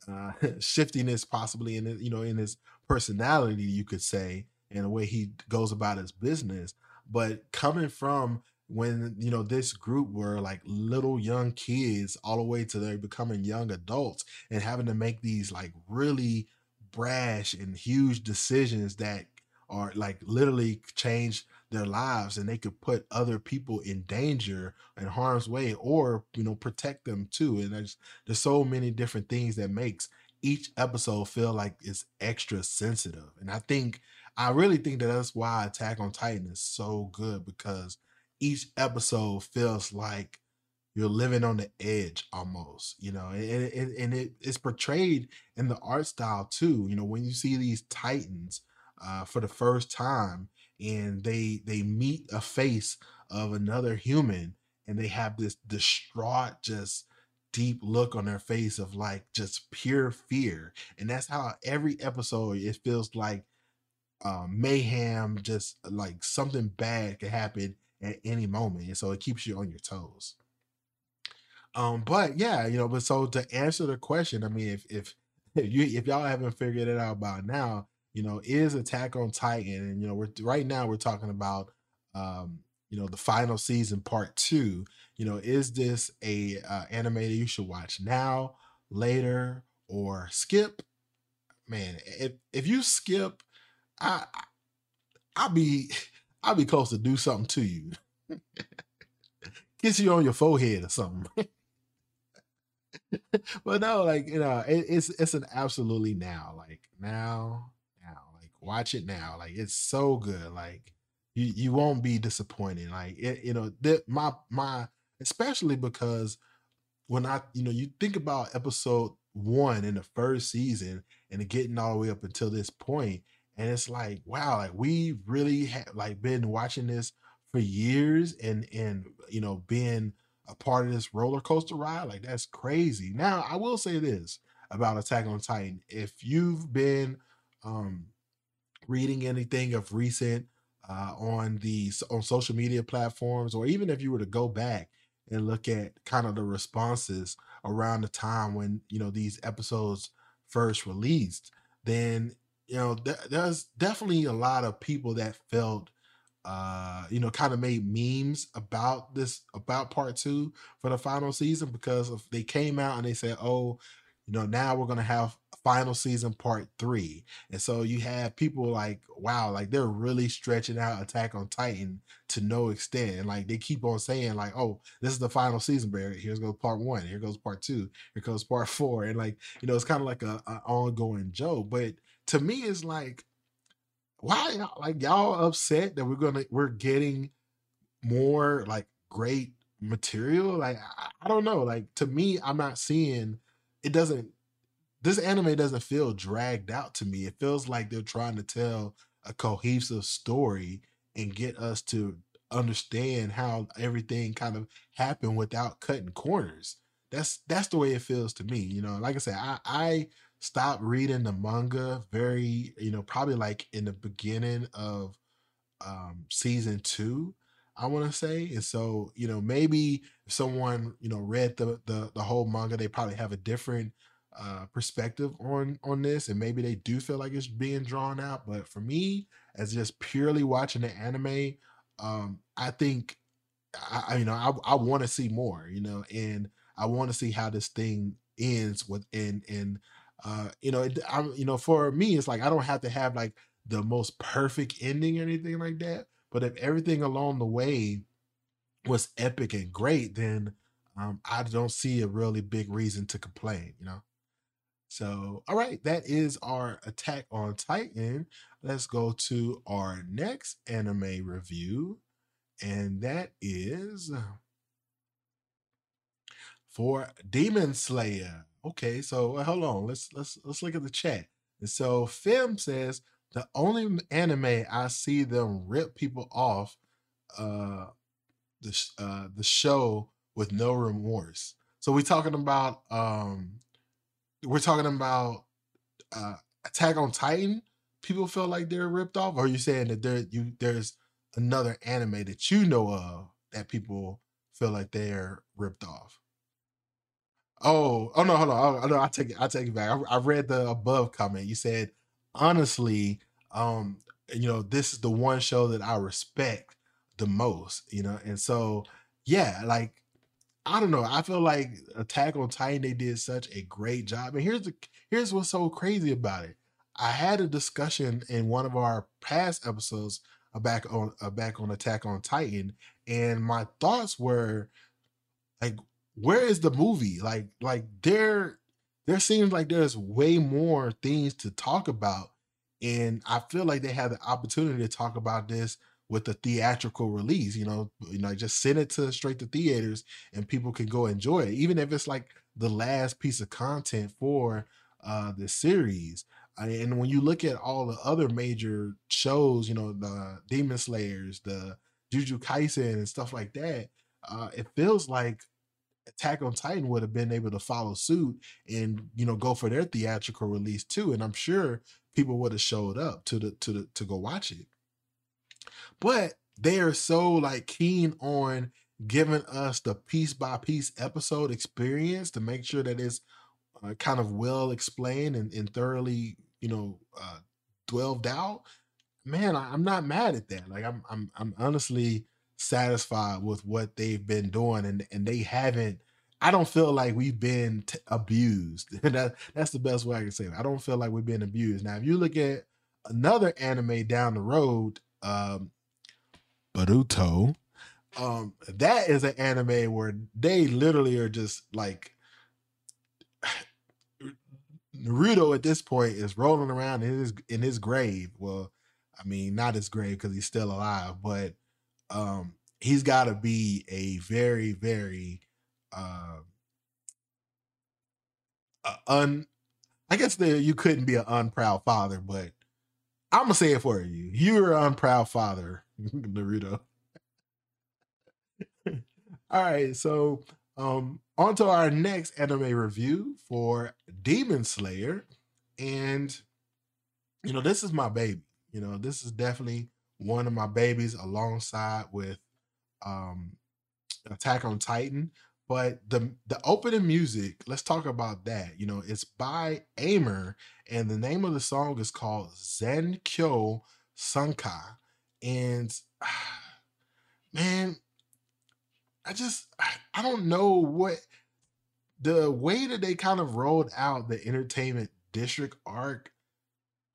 uh shiftiness possibly in you know in his personality you could say and the way he goes about his business. But coming from when you know this group were like little young kids all the way to they becoming young adults and having to make these like really brash and huge decisions that are like literally change their lives and they could put other people in danger and harm's way or you know protect them too and there's there's so many different things that makes each episode feel like it's extra sensitive and i think I really think that that's why Attack on Titan is so good because each episode feels like you're living on the edge almost, you know, and, and, and it, it's portrayed in the art style too. You know, when you see these Titans uh, for the first time and they they meet a face of another human and they have this distraught just deep look on their face of like just pure fear and that's how every episode it feels like uh, mayhem just like something bad could happen at any moment and so it keeps you on your toes. Um but yeah you know but so to answer the question i mean if if if you if y'all haven't figured it out by now you know is attack on titan and you know we're right now we're talking about um you know the final season part two. You know is this a uh, anime that you should watch now later or skip? Man if if you skip i i'll be i'll be close to do something to you. Kiss you on your forehead or something. But no like you know it, it's it's an absolutely now like now now like watch it now. Like it's so good. Like you you won't be disappointed. Like it, you know, that my my especially because when I you know you think about episode one in the first season and getting all the way up until this point, and it's like wow, like we really have like been watching this for years and and you know being a part of this roller coaster ride. Like that's crazy. Now I will say this about Attack on Titan: if you've been um reading anything of recent uh, on the on social media platforms, or even if you were to go back and look at kind of the responses around the time when you know these episodes first released, then you know th- there's definitely a lot of people that felt uh you know kind of made memes about this about part two for the final season because of they came out and they said oh you know now we're gonna have final season part three. And so you have people like, wow, like they're really stretching out Attack on Titan to no extent. And like they keep on saying, like, oh, this is the final season, Barry. Here's goes part one, here goes part two, here goes part four. And like, you know, it's kind of like a, a ongoing joke. But to me, it's like, why like y'all upset that we're gonna we're getting more like great material? Like, I, I don't know. Like to me, I'm not seeing it doesn't this anime doesn't feel dragged out to me. It feels like they're trying to tell a cohesive story and get us to understand how everything kind of happened without cutting corners. That's that's the way it feels to me. You know, like I said, I I stopped reading the manga very, you know, probably like in the beginning of um season two, I want to say. And so, you know, maybe if someone, you know, read the the the whole manga, they probably have a different uh, perspective on on this, and maybe they do feel like it's being drawn out. But for me, as just purely watching the anime, um, I think I, you know I, I want to see more, you know, and I want to see how this thing ends with and and uh, you know, it, I'm you know for me it's like I don't have to have like the most perfect ending or anything like that. But if everything along the way was epic and great, then um, I don't see a really big reason to complain, you know. So, all right, that is our Attack on Titan. Let's go to our next anime review, and that is for Demon Slayer. Okay, so uh, hold on. Let's let's let's look at the chat. And so Fem says the only anime I see them rip people off uh the uh the show with no remorse. So we're talking about um we're talking about uh Attack on Titan. People feel like they're ripped off, or are you saying that there you there's another anime that you know of that people feel like they're ripped off? Oh, oh no, hold on. Oh, no, I take it. I take it back. I, I read the above comment. You said honestly, um, you know, this is the one show that I respect the most. You know, and so yeah, like I don't know. I feel like Attack on Titan they did such a great job. And here's the here's what's so crazy about it. I had a discussion in one of our past episodes back on uh, back on Attack on Titan, and my thoughts were like, where is the movie? Like, like there there seems like there's way more things to talk about, and I feel like they have the opportunity to talk about this with the theatrical release. You know, you know, just send it to straight to theaters and people can go enjoy it, even if it's like the last piece of content for uh the series. And when you look at all the other major shows, you know, the Demon Slayers, the Jujutsu Kaisen and stuff like that, uh, it feels like Attack on Titan would have been able to follow suit and you know go for their theatrical release too. And I'm sure people would have showed up to the to the to go watch it. But they are so like keen on giving us the piece by piece episode experience to make sure that it's uh, kind of well explained and, and thoroughly, you know, uh, dwelled out. Man, I, I'm not mad at that. Like I'm, I'm, I'm honestly satisfied with what they've been doing, and and they haven't. I don't feel like we've been t- abused. that, that's the best way I can say it. I don't feel like we've been abused. Now, if you look at another anime down the road, um, Boruto, um, that is an anime where they literally are just like Naruto at this point is rolling around in his in his grave. Well, I mean, not his grave because he's still alive, but um, he's got to be a very, very uh, un. I guess there you couldn't be an unproud father, but I'm gonna say it for you. You're an unproud father, Naruto. All right, so um, on to our next anime review for Demon Slayer, and you know this is my baby. You know this is definitely one of my babies alongside with um, Attack on Titan. But the the opening music, let's talk about that. You know, it's by Aimer, and the name of the song is called Zankyou Sanka. And man, I just I don't know what the way that they kind of rolled out the entertainment district arc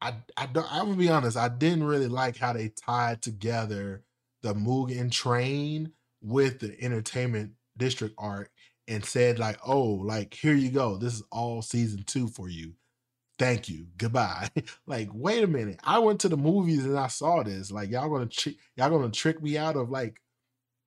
I I don't I will be honest, I didn't really like how they tied together the Mugen train with the entertainment district arc and said like, "Oh, like here you go. This is all season 2 for you. Thank you. Goodbye." like, wait a minute. I went to the movies and I saw this. Like y'all to tr- y'all to trick me out of like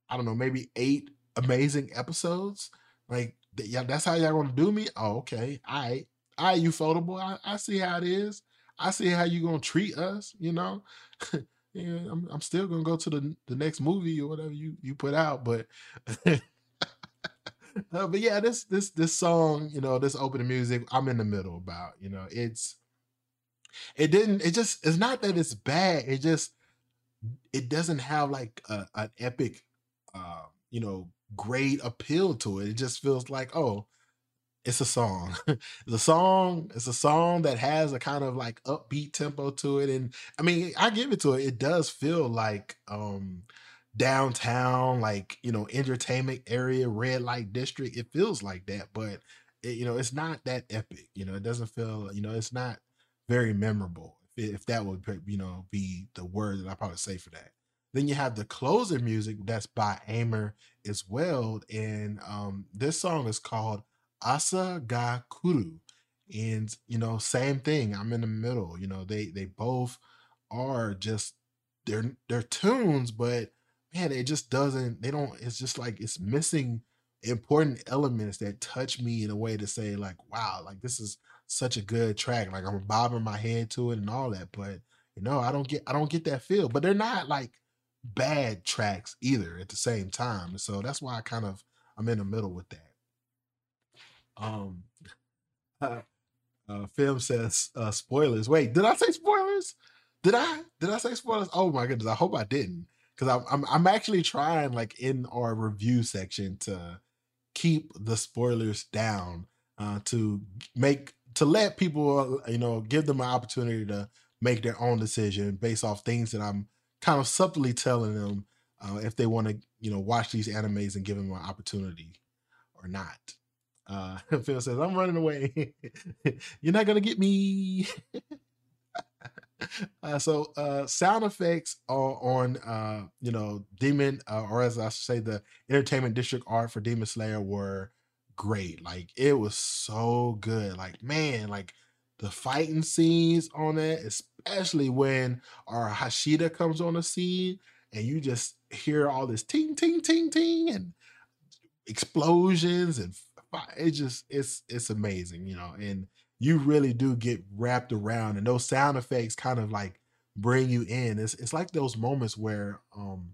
I don't know, maybe 8 amazing episodes? Like yeah, that's how y'all to do me? Oh, okay. All right. All right, you Ufotable. I, I see how it is. I see how you gonna treat us, you know. yeah, I'm, I'm still gonna go to the the next movie or whatever you you put out, but uh, but yeah, this this this song, you know, this opening music, I'm in the middle about. You know, it's it didn't. It just it's not that it's bad. It just it doesn't have like a, an epic, uh, you know, great appeal to it. It just feels like oh, it's a song. it's a song. It's a song that has a kind of like upbeat tempo to it. And I mean, I give it to it. It does feel like um downtown, like you know, entertainment area, red light district. It feels like that, but it, you know, it's not that epic. You know, it doesn't feel, you know, it's not very memorable. If, that would you know be the word that I probably say for that. Then you have the closer music that's by Aimer as well, and um, this song is called Asa ga Kuru. And, you know, same thing. I'm in the middle. You know, they they both are just they're they're tunes, but man, it just doesn't, they don't, it's just like it's missing important elements that touch me in a way to say, like, wow, like this is such a good track. Like I'm bobbing my head to it and all that. But you know, I don't get I don't get that feel. But they're not like bad tracks either at the same time. So that's why I kind of I'm in the middle with that. Um, uh, uh, Phil says uh, spoilers. Wait, did I say spoilers? Did I? Did I say spoilers? Oh my goodness! I hope I didn't, because I'm, I'm I'm actually trying like in our review section to keep the spoilers down uh, to make to let people you know give them an opportunity to make their own decision based off things that I'm kind of subtly telling them uh, if they want to you know watch these animes and give them an opportunity or not. Uh, Phil says, I'm running away. You're not going to get me. uh, so uh, sound effects on, uh, you know, Demon, uh, or as I say, the Entertainment District art for Demon Slayer were great. Like, it was so good. Like, man, like the fighting scenes on it, especially when our Hashira comes on the scene and you just hear all this ting, ting, ting, ting, and explosions and it just it's it's amazing, you know. And you really do get wrapped around, and those sound effects kind of like bring you in. It's it's like those moments where um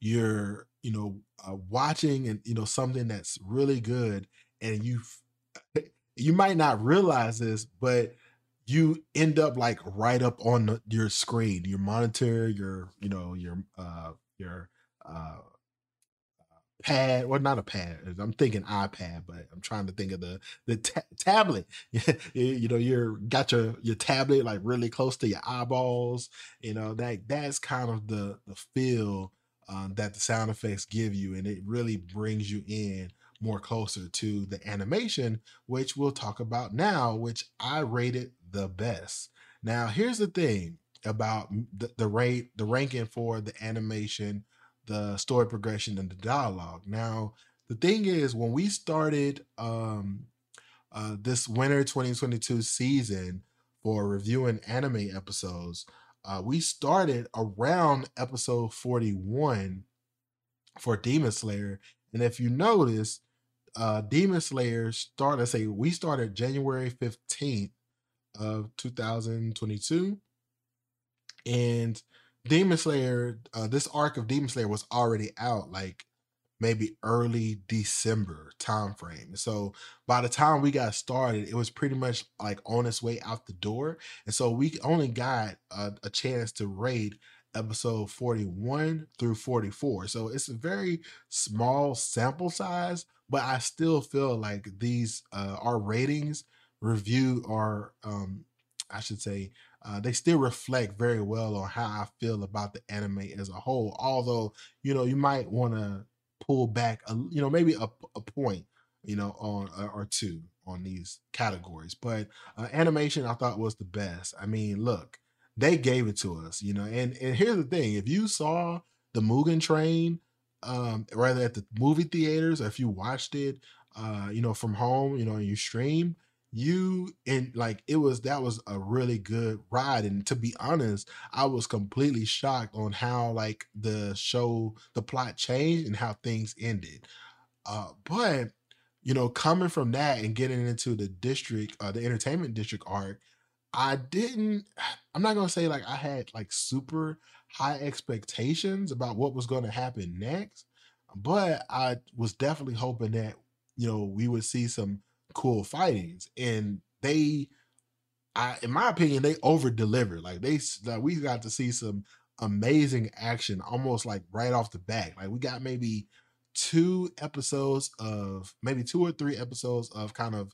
you're you know uh, watching and you know something that's really good, and you you might not realize this, but you end up like right up on the, your screen, your monitor, your you know your uh your uh pad well not a pad i'm thinking ipad but i'm trying to think of the the ta- tablet. You, you know you're got your your tablet like really close to your eyeballs you know that that's kind of the the feel um, that the sound effects give you and it really brings you in more closer to the animation which we'll talk about now which i rated the best. Now here's the thing about the, the rate the ranking for the animation the story progression and the dialogue. Now, the thing is, when we started um, uh, this winter 2022 season for reviewing anime episodes, uh, we started around episode 41 for Demon Slayer. And if you notice, uh, Demon Slayer started, say, we started January 15th of 2022. And Demon Slayer, uh, this arc of Demon Slayer was already out like maybe early December time frame. So by the time we got started, it was pretty much like on its way out the door. And so we only got a, a chance to rate episode 41 through 44. So it's a very small sample size, but I still feel like these uh our ratings review are um I should say uh, they still reflect very well on how I feel about the anime as a whole. Although, you know, you might want to pull back, a, you know, maybe a, a point, you know, on uh, or two on these categories. But uh, animation, I thought was the best. I mean, look, they gave it to us, you know. And and here's the thing: if you saw the Mugen Train, um, rather at the movie theaters, or if you watched it, uh, you know, from home, you know, you stream you and like it was that was a really good ride and to be honest i was completely shocked on how like the show the plot changed and how things ended. Uh but you know coming from that and getting into the district uh the entertainment district arc i didn't i'm not gonna say like i had like super high expectations about what was to happen next but i was definitely hoping that you know we would see some cool fightings, and they I in my opinion they over delivered like they like we got to see some amazing action almost like right off the bat like we got maybe two episodes of maybe two or three episodes of kind of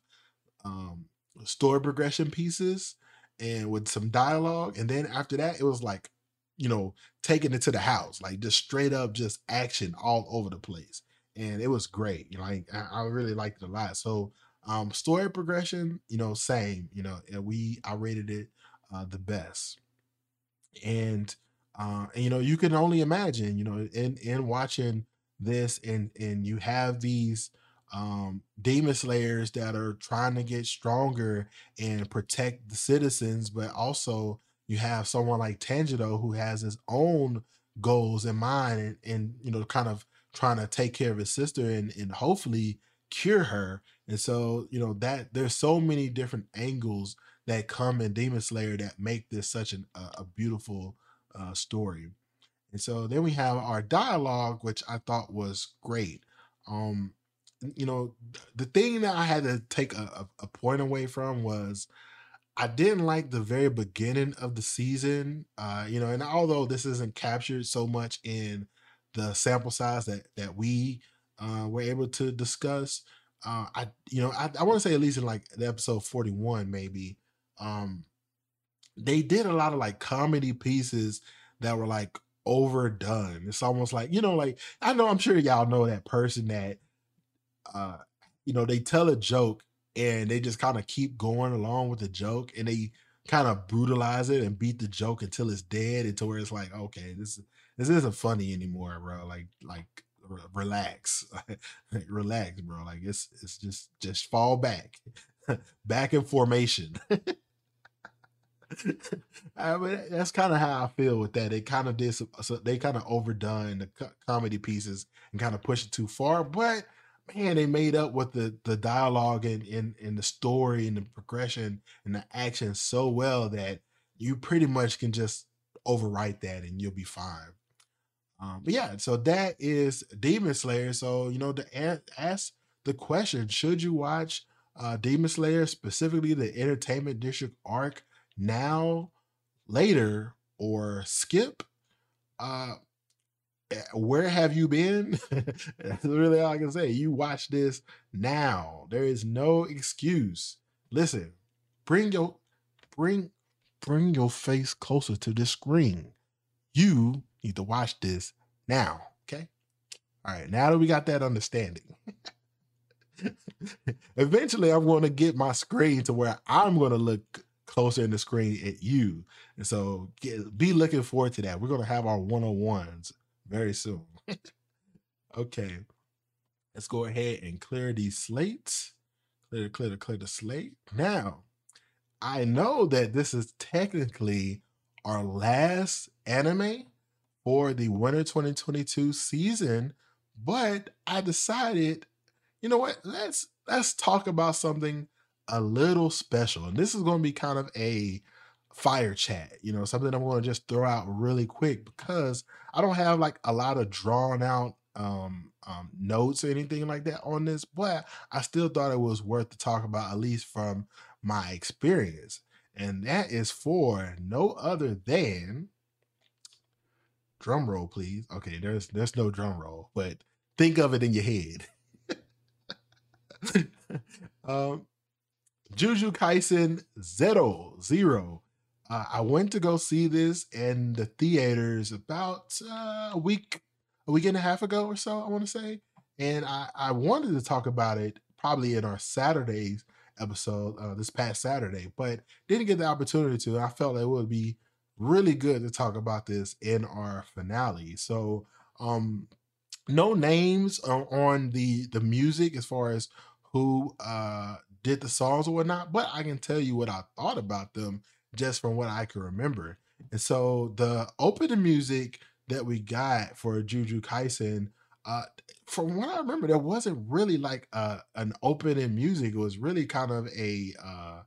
um story progression pieces and with some dialogue and then after that it was like you know taking it to the house like just straight up just action all over the place and it was great you know like I, I really liked it a lot so um, story progression, you know, same, you know, and we I rated it uh the best. And uh, and you know, you can only imagine, you know, in in watching this and and you have these um demon slayers that are trying to get stronger and protect the citizens, but also you have someone like Tanjiro who has his own goals in mind and, and you know kind of trying to take care of his sister and and hopefully cure her. And so, you know, that there's so many different angles that come in Demon Slayer that make this such an, a, a beautiful uh, story. And so then we have our dialogue, which I thought was great. Um, you know, the thing that I had to take a, a, a point away from was I didn't like the very beginning of the season. Uh, you know, and although this isn't captured so much in the sample size that that we uh, we're able to discuss. Uh, I you know I, I want to say at least in like the episode forty one maybe. Um, they did a lot of like comedy pieces that were like overdone. It's almost like you know like I know I'm sure y'all know that person that uh you know they tell a joke and they just kind of keep going along with the joke and they kind of brutalize it and beat the joke until it's dead until where it's like okay this this isn't funny anymore bro like like relax, like, relax, bro. Like it's it's just just fall back, back in formation. I mean, that's kind of how I feel with that. They kind of did some, so they kind of overdone the co- comedy pieces and kind of pushed it too far. But man, they made up with the the dialogue and in and the story and the progression and the action so well that you pretty much can just overwrite that and you'll be fine. Um, but yeah, so that is Demon Slayer. So you know, to ask the question, should you watch uh, Demon Slayer specifically the Entertainment District arc now, later, or skip? Uh, eh, where have you been? That's really all I can say. You watch this now. There is no excuse. Listen, bring your bring bring your face closer to the screen. You need to watch this now. Okay. All right. Now that we got that understanding, eventually I'm going to get my screen to where I'm going to look closer in the screen at you. And so get, be looking forward to that. We're going to have our one on ones very soon. okay. Let's go ahead and clear these slates. Clear, clear, clear the slate. Now, I know that this is technically our last anime for the winter 2022 season, but I decided, you know what? Let's let's talk about something a little special. And this is going to be kind of a fire chat, you know, something I'm going to just throw out really quick because I don't have like a lot of drawn out um, um, notes or anything like that on this, but I still thought it was worth to talk about, at least from my experience. And that is for no other than drum roll, please. Okay, there's there's no drum roll, but think of it in your head. um, Jujutsu Kaisen Zero Zero. Uh, I went to go see this in the theaters about uh, a week, a week and a half ago or so. I want to say, and I I wanted to talk about it probably in our Saturdays episode uh, this past Saturday, but didn't get the opportunity to. I felt it would be really good to talk about this in our finale. So, um, no names on the the music as far as who uh did the songs or whatnot, but I can tell you what I thought about them just from what I can remember. And so the opening music that we got for Jujutsu Kaisen uh, from what I remember, there wasn't really like uh, an opening music. It was really kind of a uh,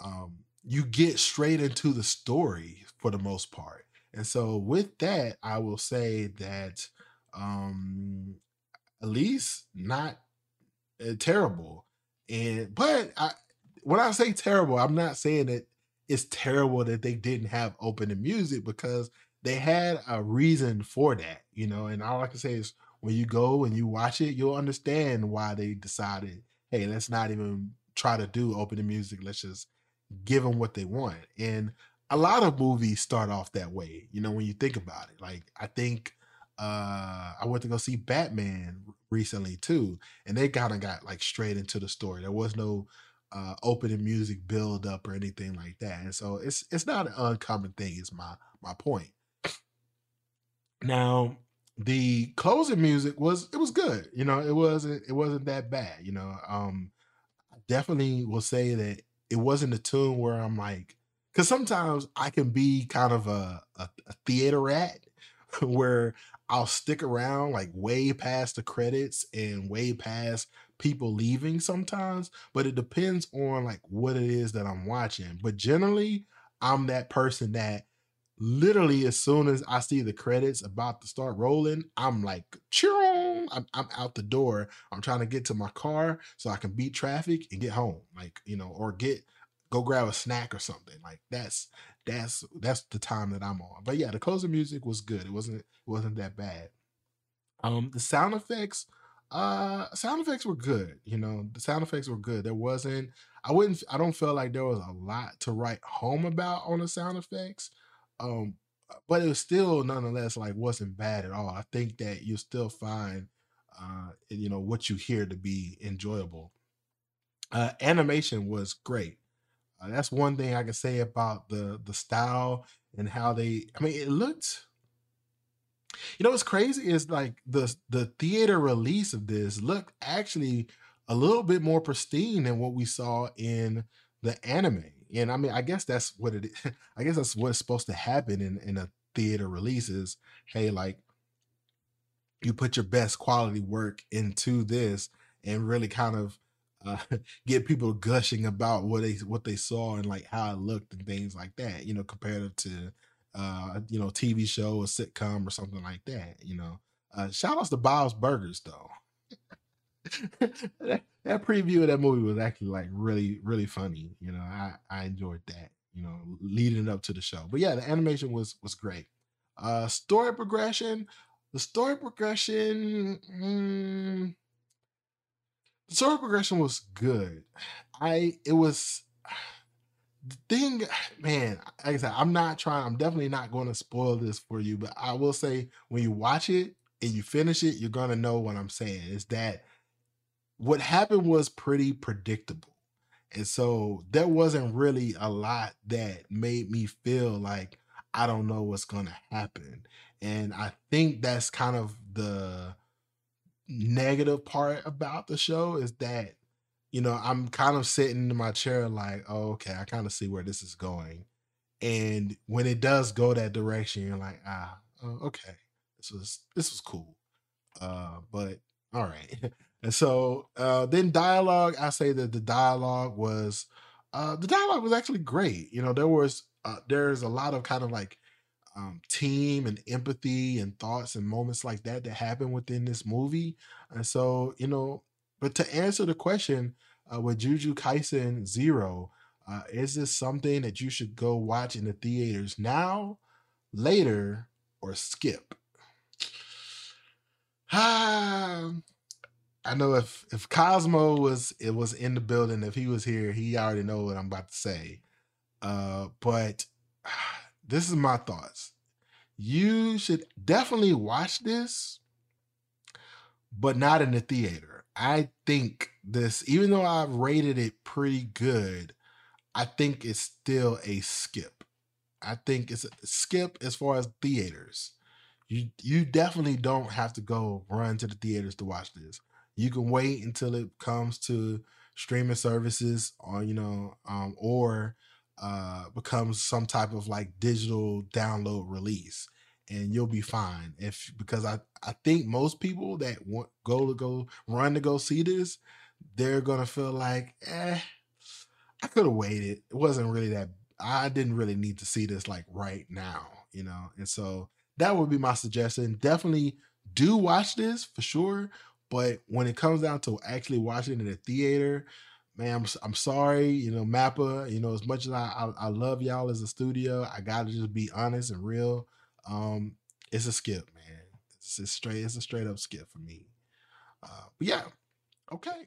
um, you get straight into the story for the most part. And so with that, I will say that um, at least not uh, terrible. And but I, when I say terrible, I'm not saying that it's terrible that they didn't have open opening music because they had a reason for that, you know. And all I can say is when you go and you watch it, you'll understand why they decided, hey, let's not even try to do open opening music. Let's just give them what they want. And a lot of movies start off that way, you know, when you think about it. Like I think uh I went to go see Batman recently too, and they kind of got like straight into the story. There was no uh opening music build up or anything like that. And so it's it's not an uncommon thing, is my my point. Now, the closing music was it was good. You know, it wasn't it wasn't that bad. You know, um, I definitely will say that it wasn't a tune where I'm like, because sometimes I can be kind of a, a, a theater rat where I'll stick around like way past the credits and way past people leaving sometimes, but it depends on like what it is that I'm watching. But generally, I'm that person that literally as soon as I see the credits about to start rolling, I'm like, I'm, I'm out the door. I'm trying to get to my car so I can beat traffic and get home, like you know, or get go grab a snack or something. Like that's that's that's the time that I'm on. But yeah, the closing music was good. It wasn't it wasn't that bad. Um, the sound effects, uh, sound effects were good. You know, the sound effects were good. There wasn't. I wouldn't. I don't feel like there was a lot to write home about on the sound effects. Um, but it was still nonetheless like wasn't bad at all. I think that you still find uh you know what you hear to be enjoyable. Uh animation was great. Uh, that's one thing I can say about the the style and how they I mean it looked you know what's crazy is like the the theater release of this looked actually a little bit more pristine than what we saw in the anime. And I mean, I guess that's what it. Is. I guess that's what's supposed to happen in in a theater release. Is hey, like you put your best quality work into this and really kind of uh, get people gushing about what they what they saw and like how it looked and things like that. You know, comparative to uh, you know TV show or sitcom or something like that. You know, uh, shout outs to Bob's Burgers though. that, preview of that movie was actually like really really funny. You know, I I enjoyed that. You know, leading up to the show. But yeah, the animation was was great. Uh, story progression. The story progression. Mm, the story progression was good. I it was the thing, man. Like I said, I'm not trying. I'm definitely not going to spoil this for you, but I will say when you watch it and you finish it, you're gonna know what I'm saying. Is that what happened was pretty predictable. And so there wasn't really a lot that made me feel like I don't know what's going to happen. And I think that's kind of the negative part about the show is that you know i'm kind of sitting in my chair like oh okay i kind of see where this is going and when it does go that direction you're like ah oh, okay this was this was cool uh but all right and so uh then dialogue i say that the dialogue was uh the dialogue was actually great you know there was uh there's a lot of kind of like um, team and empathy and thoughts and moments like that that happen within this movie. And so, you know, but to answer the question uh, with Jujutsu Kaisen Zero, uh, is this something that you should go watch in the theaters now, later, or skip? Ah, I know if if Cosmo was it was in the building, if he was here, he already know what I'm about to say. Uh, but this is my thoughts. You should definitely watch this, but not in the theater. I think this, even though I've rated it pretty good, I think it's still a skip. I think it's a skip as far as theaters. You you definitely don't have to go run to the theaters to watch this. You can wait until it comes to streaming services or you know um, or uh, becomes some type of like digital download release and you'll be fine. If because i i think most people that want go to go run to go see this they're gonna feel like eh i could have waited. It wasn't really that i didn't really need to see this like right now you know? And so that would be my suggestion. Definitely do watch this for sure but when it comes down to actually watching it in a theater man, I'm, I'm sorry, you know, Mappa, you know, as much as I, I, I love y'all as a studio, I gotta just be honest and real. Um, it's a skip, man. It's, it's straight, it's a straight up skip for me. Uh, but yeah, okay.